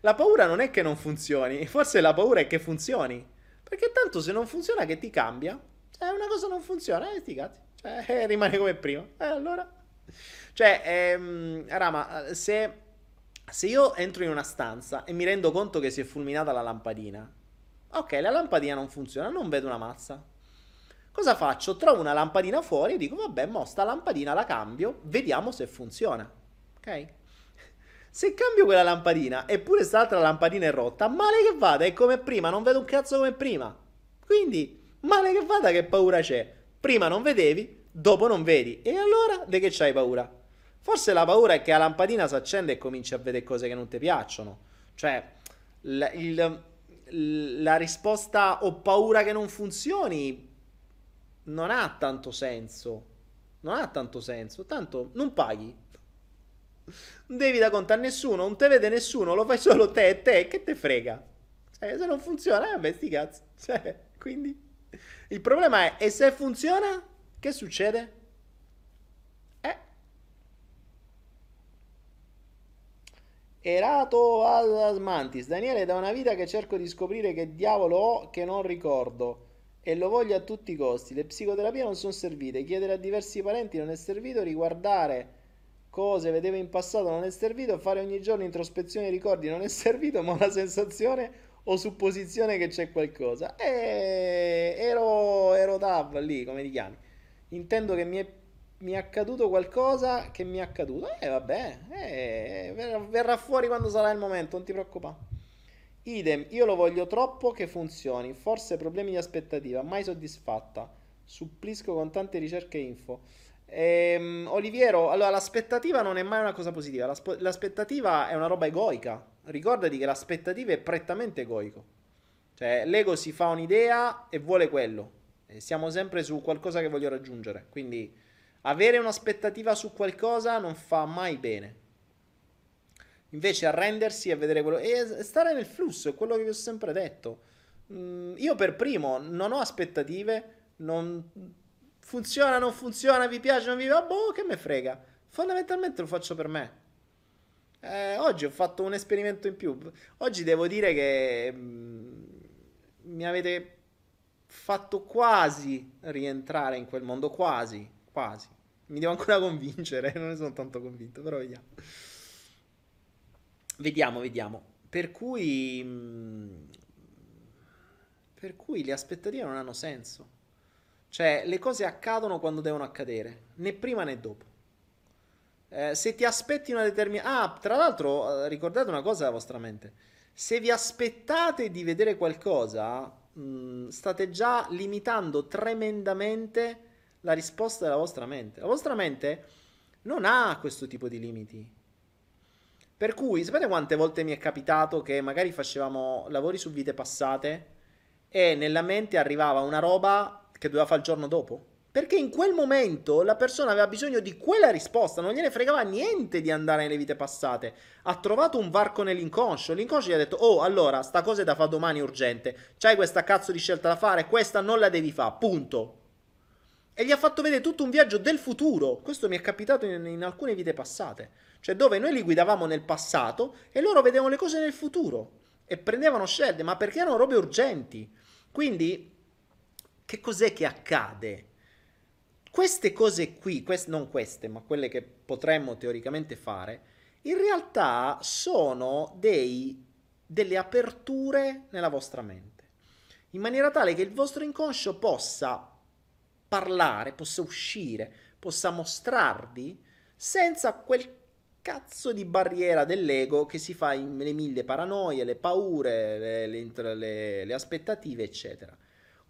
La paura non è che non funzioni, forse la paura è che funzioni. Perché tanto se non funziona che ti cambia? Cioè, una cosa non funziona, eh, sti cazzi. Cioè, eh, rimane come prima. Eh, allora... Cioè, ehm, Rama, se, se io entro in una stanza e mi rendo conto che si è fulminata la lampadina, ok, la lampadina non funziona, non vedo una mazza. Cosa faccio? Trovo una lampadina fuori e dico, vabbè, mo sta lampadina la cambio, vediamo se funziona. Ok? Se cambio quella lampadina eppure quest'altra lampadina è rotta, male che vada, è come prima, non vedo un cazzo come prima. Quindi, male che vada, che paura c'è? Prima non vedevi, dopo non vedi. E allora, di che c'hai paura? Forse la paura è che la lampadina si accende e cominci a vedere cose che non ti piacciono. Cioè, il- la risposta ho paura che non funzioni non ha tanto senso. Non ha tanto senso. Tanto non paghi. Non devi da conto a nessuno, non te vede nessuno, lo fai solo te e te, che te frega? Cioè, se non funziona, beh, sti cazzi. Cioè, quindi... Il problema è, e se funziona, che succede? Erato Asmantis. Daniele, da una vita che cerco di scoprire che diavolo ho che non ricordo e lo voglio a tutti i costi. Le psicoterapie non sono servite. Chiedere a diversi parenti non è servito. Riguardare cose vedevo in passato non è servito. Fare ogni giorno introspezione e ricordi non è servito. Ma ho la sensazione o supposizione che c'è qualcosa. E ero, ero Tav lì, come ti chiami? Intendo che mi è, mi è accaduto qualcosa che mi è accaduto. Eh, vabbè, eh, verrà, fuori quando sarà il momento, non ti preoccupare. Idem, io lo voglio troppo che funzioni, forse problemi di aspettativa, mai soddisfatta. Supplisco con tante ricerche e info. Ehm, Oliviero, allora l'aspettativa non è mai una cosa positiva, L'aspe- l'aspettativa è una roba egoica. Ricordati che l'aspettativa è prettamente egoico. Cioè, l'ego si fa un'idea e vuole quello. E siamo sempre su qualcosa che voglio raggiungere. Quindi avere un'aspettativa su qualcosa non fa mai bene. Invece arrendersi e vedere quello... E stare nel flusso, è quello che vi ho sempre detto. Mm, io per primo non ho aspettative, non... Funziona, non funziona, vi piace, non vi piace, boh, che me frega. Fondamentalmente lo faccio per me. Eh, oggi ho fatto un esperimento in più. Oggi devo dire che mm, mi avete fatto quasi rientrare in quel mondo, quasi, quasi. Mi devo ancora convincere, non ne sono tanto convinto, però vediamo. Vediamo, vediamo. Per cui... mm, Per cui le aspettative non hanno senso. Cioè, le cose accadono quando devono accadere, né prima né dopo. Eh, se ti aspetti una determinata... Ah, tra l'altro, eh, ricordate una cosa alla vostra mente. Se vi aspettate di vedere qualcosa, mh, state già limitando tremendamente la risposta della vostra mente. La vostra mente non ha questo tipo di limiti. Per cui, sapete quante volte mi è capitato che magari facevamo lavori su vite passate e nella mente arrivava una roba che doveva fare il giorno dopo? Perché in quel momento la persona aveva bisogno di quella risposta, non gliene fregava niente di andare nelle vite passate. Ha trovato un varco nell'inconscio, l'inconscio gli ha detto, oh, allora, sta cosa è da fare domani urgente, c'hai questa cazzo di scelta da fare, questa non la devi fare, punto. E gli ha fatto vedere tutto un viaggio del futuro. Questo mi è capitato in, in alcune vite passate. Cioè dove noi li guidavamo nel passato e loro vedevano le cose nel futuro. E prendevano scelte, ma perché erano robe urgenti. Quindi, che cos'è che accade? Queste cose qui, quest- non queste, ma quelle che potremmo teoricamente fare, in realtà sono dei, delle aperture nella vostra mente, in maniera tale che il vostro inconscio possa parlare, possa uscire, possa mostrarvi senza quel cazzo di barriera dell'ego che si fa in, le mille paranoie, le paure, le, le, le, le aspettative, eccetera.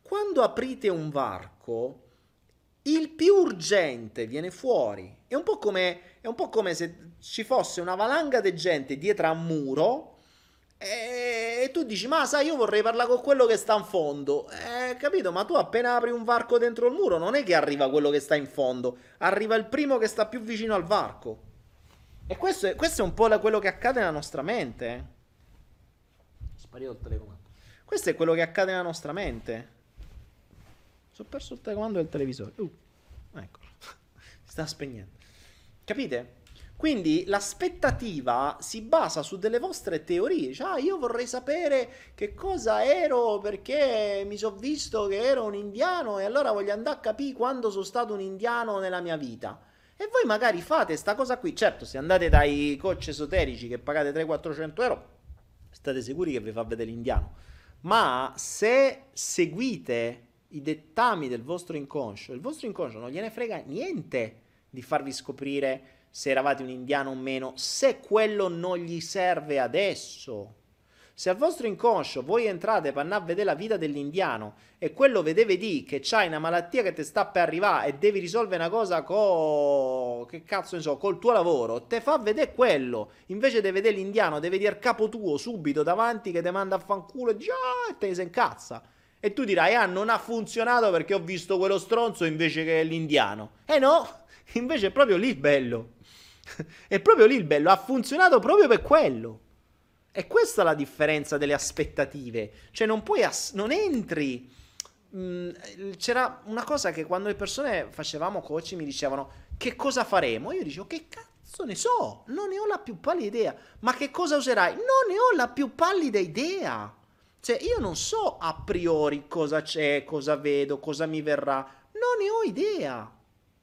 Quando aprite un varco, il più urgente viene fuori. È un come, è un po come se ci fosse una valanga di gente dietro a un muro e, e, tu dici, ma sai, io vorrei parlare con quello che sta in fondo. Eh, capito? Ma tu appena apri un varco dentro il muro, non è che arriva quello che sta in fondo, arriva il primo che sta più vicino al varco. E questo è, questo è un po' quello che accade nella nostra mente. Eh. Sparito il telecomando. Questo è quello che accade nella nostra mente. Sono perso il telecomando del televisore. Uh, eccolo. si sta spegnendo. Capite? Quindi l'aspettativa si basa su delle vostre teorie. Cioè, ah, io vorrei sapere che cosa ero perché mi sono visto che ero un indiano e allora voglio andare a capire quando sono stato un indiano nella mia vita. E voi magari fate sta cosa qui. Certo, se andate dai coach esoterici che pagate 300-400 euro, state sicuri che vi fa vedere l'indiano. Ma se seguite i dettami del vostro inconscio, il vostro inconscio non gliene frega niente di farvi scoprire se eravate un indiano o meno, se quello non gli serve adesso. Se al vostro inconscio voi entrate per andare a vedere la vita dell'indiano e quello vedeve di che c'hai una malattia che ti sta per arrivare e devi risolvere una cosa con che cazzo ne so, col tuo lavoro, te fa vedere quello. Invece di vedere l'indiano, deve dire capo tuo subito davanti che ti manda a fanculo e ah, e te ne si incazza. E tu dirai, ah, non ha funzionato perché ho visto quello stronzo invece che l'indiano. Eh no, invece è proprio lì il bello. È proprio lì il bello, ha funzionato proprio per quello. E questa è la differenza delle aspettative. Cioè non puoi, ass- non entri... Mm, c'era una cosa che quando le persone facevamo coach mi dicevano che cosa faremo? Io dicevo che cazzo ne so, non ne ho la più pallida idea. Ma che cosa userai? Non ne ho la più pallida idea. Cioè, io non so a priori cosa c'è, cosa vedo, cosa mi verrà. Non ne ho idea.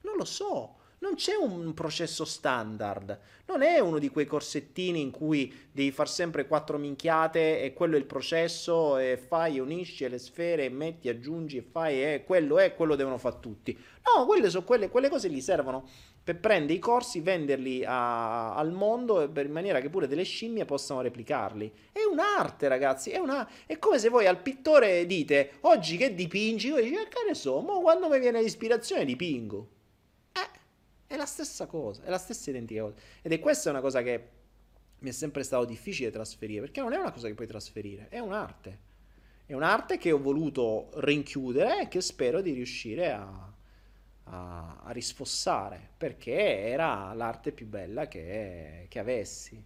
Non lo so. Non c'è un processo standard. Non è uno di quei corsettini in cui devi far sempre quattro minchiate e quello è il processo e fai, unisci le sfere, metti, aggiungi e fai e quello è, quello devono fare tutti. No, quelle sono quelle, quelle cose gli servono per prendere i corsi, venderli a, al mondo in maniera che pure delle scimmie possano replicarli. È un'arte, ragazzi. È, una, è come se voi al pittore dite oggi che dipingi, voi dici, eh, che ne so, quando mi viene l'ispirazione dipingo. È la stessa cosa, è la stessa identica cosa. Ed è questa una cosa che mi è sempre stato difficile trasferire, perché non è una cosa che puoi trasferire, è un'arte. È un'arte che ho voluto rinchiudere e che spero di riuscire a a, a risfossare perché era l'arte più bella che, che avessi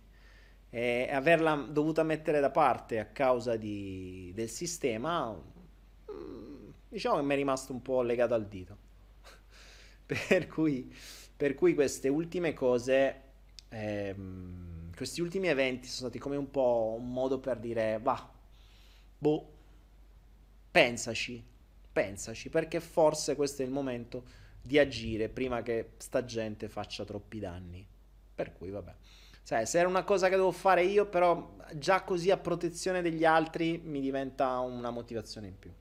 e averla dovuta mettere da parte a causa di, del sistema mm, diciamo che mi è rimasto un po' legato al dito per, cui, per cui queste ultime cose ehm, questi ultimi eventi sono stati come un po' un modo per dire va boh pensaci pensaci perché forse questo è il momento di agire prima che sta gente faccia troppi danni. Per cui, vabbè. Sai, se era una cosa che devo fare io, però già così a protezione degli altri mi diventa una motivazione in più.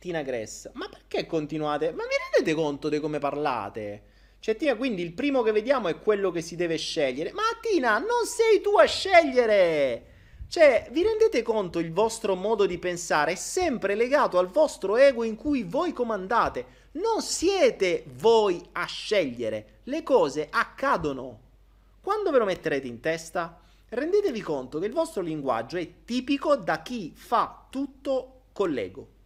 Tina Gress, ma perché continuate? Ma vi rendete conto di come parlate? Cioè, Tina, quindi il primo che vediamo è quello che si deve scegliere. Ma Tina, non sei tu a scegliere! Cioè, vi rendete conto il vostro modo di pensare è sempre legato al vostro ego in cui voi comandate. Non siete voi a scegliere, le cose accadono. Quando ve lo metterete in testa, rendetevi conto che il vostro linguaggio è tipico da chi fa tutto con l'ego.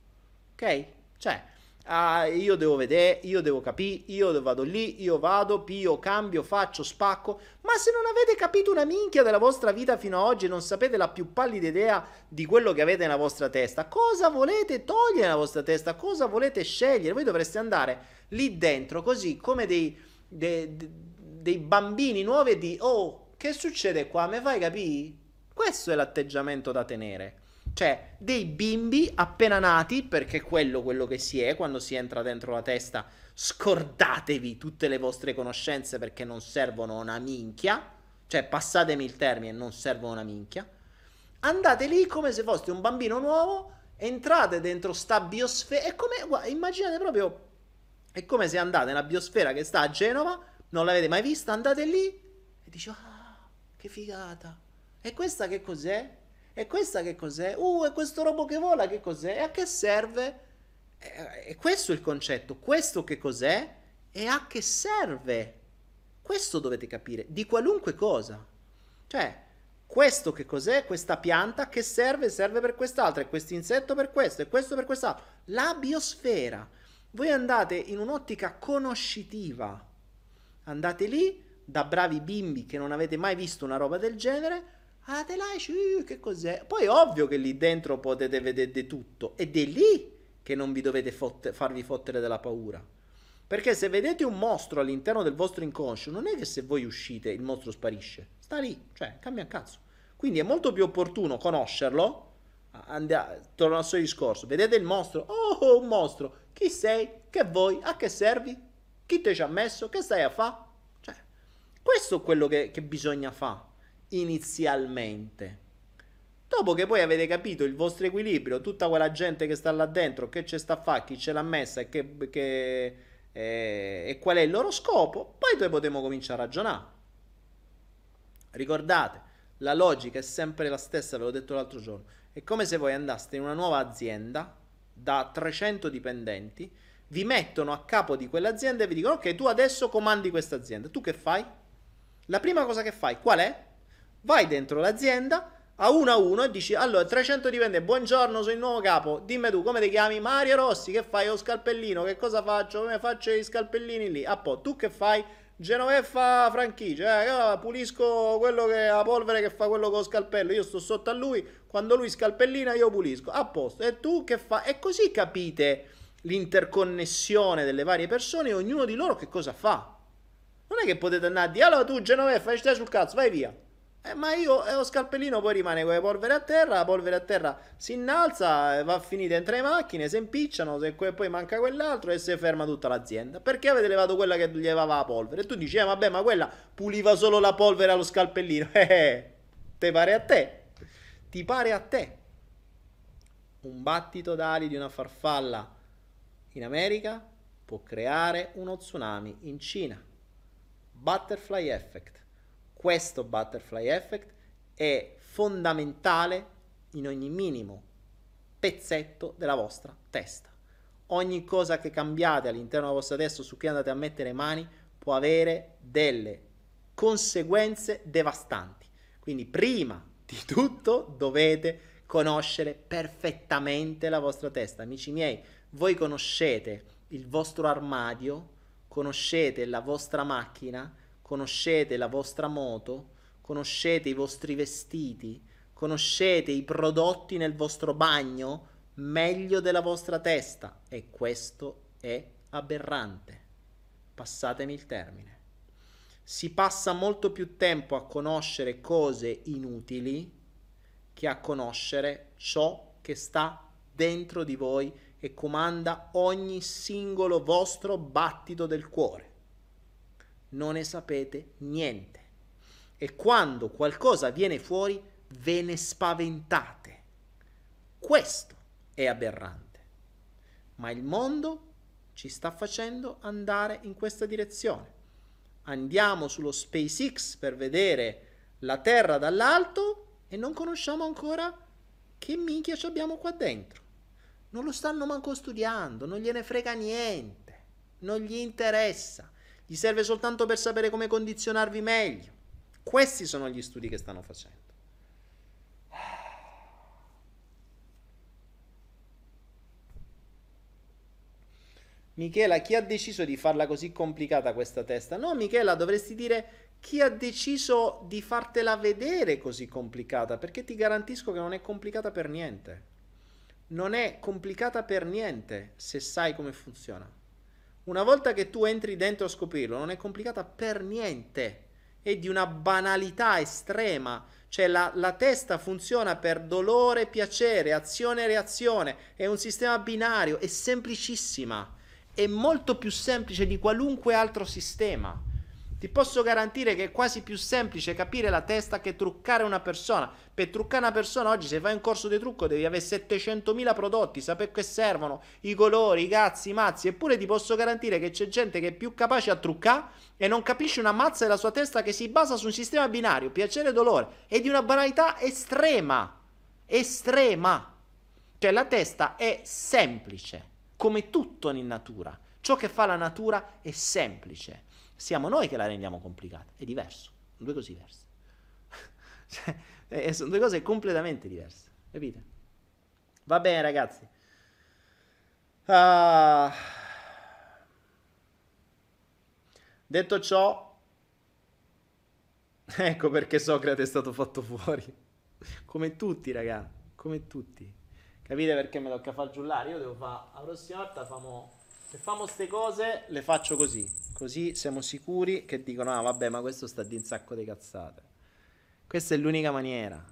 Ok? Cioè, Ah, io devo vedere, io devo capire, io vado lì, io vado, pio, cambio, faccio, spacco. Ma se non avete capito una minchia della vostra vita fino ad oggi, non sapete la più pallida idea di quello che avete nella vostra testa, cosa volete togliere nella vostra testa? Cosa volete scegliere? Voi dovreste andare lì dentro così come dei, dei, dei bambini nuovi e di, oh, che succede qua? Me fai capire? Questo è l'atteggiamento da tenere. Cioè, dei bimbi appena nati, perché quello quello che si è quando si entra dentro la testa, scordatevi tutte le vostre conoscenze perché non servono una minchia. Cioè, passatemi il termine, non servono una minchia. Andate lì come se foste un bambino nuovo, entrate dentro sta biosfera. È come, guarda, immaginate proprio, è come se andate nella biosfera che sta a Genova, non l'avete mai vista, andate lì e dici, ah, che figata. E questa che cos'è? E questa che cos'è? Uh, e questo robot che vola che cos'è? E a che serve? E, e questo è il concetto. Questo che cos'è? E a che serve? Questo dovete capire, di qualunque cosa. Cioè, questo che cos'è? Questa pianta che serve? Serve per quest'altra, e questo insetto per questo, e questo per quest'altro. La biosfera. Voi andate in un'ottica conoscitiva. Andate lì da bravi bimbi che non avete mai visto una roba del genere Ah, te uh, che cos'è? Poi ovvio che lì dentro potete vedere di tutto ed è lì che non vi dovete fotte- farvi fottere della paura. Perché se vedete un mostro all'interno del vostro inconscio, non è che se voi uscite il mostro sparisce, sta lì, cioè cambia cazzo. Quindi è molto più opportuno conoscerlo. Andia- torno al suo discorso, vedete il mostro? Oh, un mostro! Chi sei? Che vuoi? A che servi? Chi te ci ha messo? Che stai a fare? Cioè, questo è quello che, che bisogna fare inizialmente. Dopo che poi avete capito il vostro equilibrio, tutta quella gente che sta là dentro, che c'è sta a fare, chi ce l'ha messa e, che, che, eh, e qual è il loro scopo, poi noi potremo cominciare a ragionare. Ricordate, la logica è sempre la stessa, ve l'ho detto l'altro giorno. È come se voi andaste in una nuova azienda da 300 dipendenti, vi mettono a capo di quell'azienda e vi dicono ok, tu adesso comandi questa azienda. Tu che fai? La prima cosa che fai qual è? Vai dentro l'azienda a uno a uno e dici allora 300 dipendenti buongiorno sono il nuovo capo dimmi tu come ti chiami? Mario Rossi che fai? Lo scalpellino che cosa faccio? Come faccio i scalpellini lì? A po' tu che fai? Genoveffa franchigia eh, pulisco quello che ha polvere che fa quello con lo scalpello io sto sotto a lui quando lui scalpellina io pulisco. A posto. E tu che fai e così capite l'interconnessione delle varie persone e ognuno di loro che cosa fa? Non è che potete andare a dire allora tu Genoveffa stai sul cazzo vai via eh, ma io eh, lo scalpellino poi rimane con le polvere a terra, la polvere a terra si innalza, va a finire dentro le macchine, si impicciano, se poi manca quell'altro e si ferma tutta l'azienda. Perché avete levato quella che levava la polvere? E tu dici, eh vabbè, ma quella puliva solo la polvere allo scalpellino. Eh, eh, te pare a te? Ti pare a te? Un battito d'ali di una farfalla in America può creare uno tsunami in Cina. Butterfly effect questo butterfly effect è fondamentale in ogni minimo pezzetto della vostra testa. Ogni cosa che cambiate all'interno della vostra testa su cui andate a mettere mani può avere delle conseguenze devastanti. Quindi prima di tutto dovete conoscere perfettamente la vostra testa. Amici miei, voi conoscete il vostro armadio, conoscete la vostra macchina, conoscete la vostra moto, conoscete i vostri vestiti, conoscete i prodotti nel vostro bagno meglio della vostra testa e questo è aberrante. Passatemi il termine. Si passa molto più tempo a conoscere cose inutili che a conoscere ciò che sta dentro di voi e comanda ogni singolo vostro battito del cuore non ne sapete niente. E quando qualcosa viene fuori, ve ne spaventate. Questo è aberrante. Ma il mondo ci sta facendo andare in questa direzione. Andiamo sullo SpaceX per vedere la Terra dall'alto e non conosciamo ancora che minchia ci abbiamo qua dentro. Non lo stanno manco studiando, non gliene frega niente, non gli interessa gli serve soltanto per sapere come condizionarvi meglio. Questi sono gli studi che stanno facendo. Michela, chi ha deciso di farla così complicata questa testa? No, Michela, dovresti dire chi ha deciso di fartela vedere così complicata, perché ti garantisco che non è complicata per niente. Non è complicata per niente se sai come funziona. Una volta che tu entri dentro a scoprirlo, non è complicata per niente. È di una banalità estrema. Cioè la, la testa funziona per dolore, piacere, azione e reazione. È un sistema binario, è semplicissima è molto più semplice di qualunque altro sistema. Ti posso garantire che è quasi più semplice capire la testa che truccare una persona. Per truccare una persona oggi se fai un corso di trucco devi avere 700.000 prodotti, sapere che servono, i colori, i cazzi, i mazzi. Eppure ti posso garantire che c'è gente che è più capace a truccare e non capisce una mazza della sua testa che si basa su un sistema binario, piacere e dolore. È di una banalità estrema. Estrema. Cioè la testa è semplice come tutto in natura. Ciò che fa la natura è semplice. Siamo noi che la rendiamo complicata. È diverso. Sono due cose diverse. cioè, eh, sono due cose completamente diverse. Capite? Va bene, ragazzi. Uh, detto ciò, ecco perché Socrate è stato fatto fuori. Come tutti, raga. Come tutti. Capite perché mi tocca far giullare? Io devo fare la prossima volta famo, se famo queste cose le faccio così. Così siamo sicuri che dicono "Ah, vabbè, ma questo sta di un sacco di cazzate". Questa è l'unica maniera.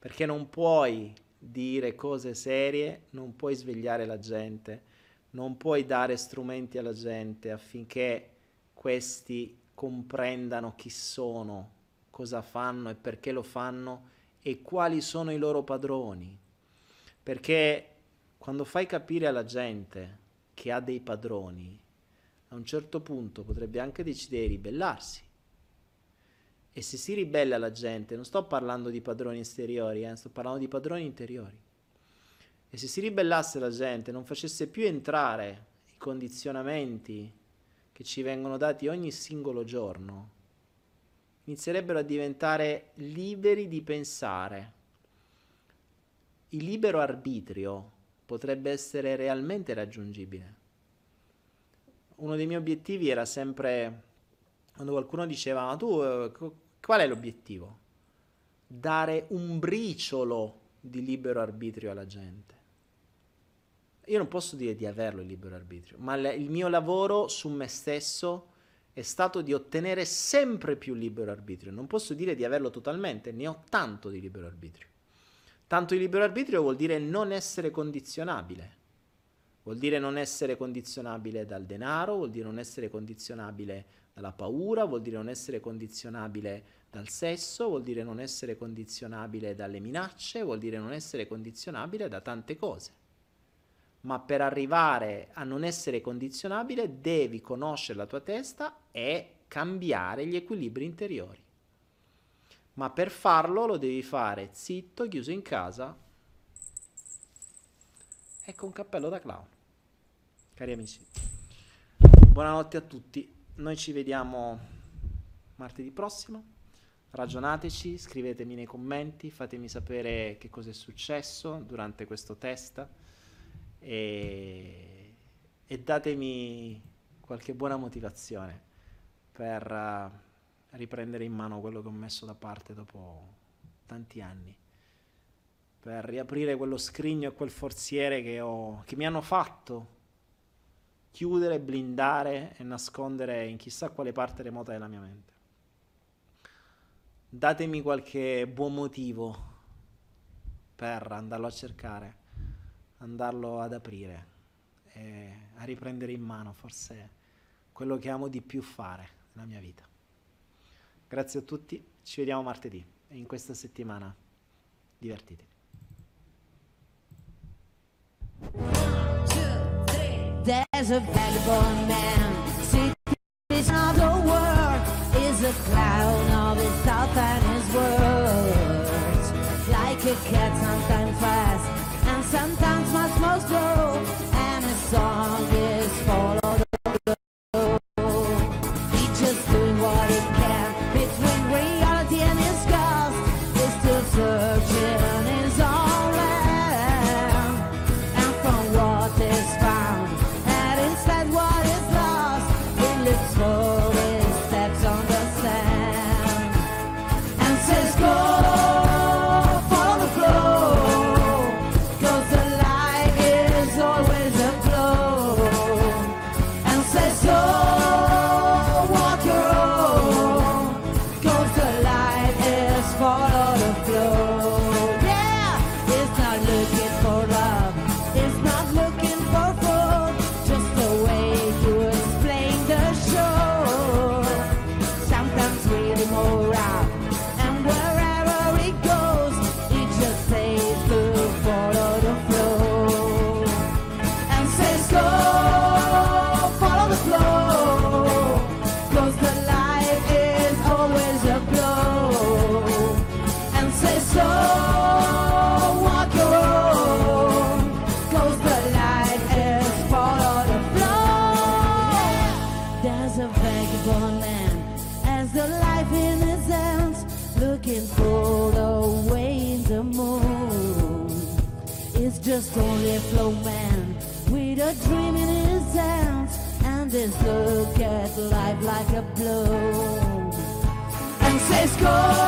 Perché non puoi dire cose serie, non puoi svegliare la gente, non puoi dare strumenti alla gente affinché questi comprendano chi sono, cosa fanno e perché lo fanno e quali sono i loro padroni. Perché quando fai capire alla gente che ha dei padroni, a un certo punto potrebbe anche decidere di ribellarsi. E se si ribella la gente, non sto parlando di padroni esteriori, eh, sto parlando di padroni interiori. E se si ribellasse la gente, non facesse più entrare i condizionamenti che ci vengono dati ogni singolo giorno, inizierebbero a diventare liberi di pensare il libero arbitrio potrebbe essere realmente raggiungibile. Uno dei miei obiettivi era sempre, quando qualcuno diceva, ma tu eh, qual è l'obiettivo? Dare un briciolo di libero arbitrio alla gente. Io non posso dire di averlo il libero arbitrio, ma il mio lavoro su me stesso è stato di ottenere sempre più libero arbitrio. Non posso dire di averlo totalmente, ne ho tanto di libero arbitrio. Tanto il libero arbitrio vuol dire non essere condizionabile. Vuol dire non essere condizionabile dal denaro, vuol dire non essere condizionabile dalla paura, vuol dire non essere condizionabile dal sesso, vuol dire non essere condizionabile dalle minacce, vuol dire non essere condizionabile da tante cose. Ma per arrivare a non essere condizionabile devi conoscere la tua testa e cambiare gli equilibri interiori ma per farlo lo devi fare zitto, chiuso in casa e con cappello da clown. Cari amici, buonanotte a tutti. Noi ci vediamo martedì prossimo. Ragionateci, scrivetemi nei commenti, fatemi sapere che cosa è successo durante questo test e, e datemi qualche buona motivazione per... Uh, riprendere in mano quello che ho messo da parte dopo tanti anni per riaprire quello scrigno e quel forziere che, ho, che mi hanno fatto chiudere, blindare e nascondere in chissà quale parte remota della mia mente. Datemi qualche buon motivo per andarlo a cercare, andarlo ad aprire e a riprendere in mano forse quello che amo di più fare nella mia vita. Grazie a tutti, ci vediamo martedì e in questa settimana divertitevi. There's a vagabond man, citizen of the world, is a clown of his thoughts and his words. Like a cat, sometimes fast, and sometimes much more slow, life like a blow and says go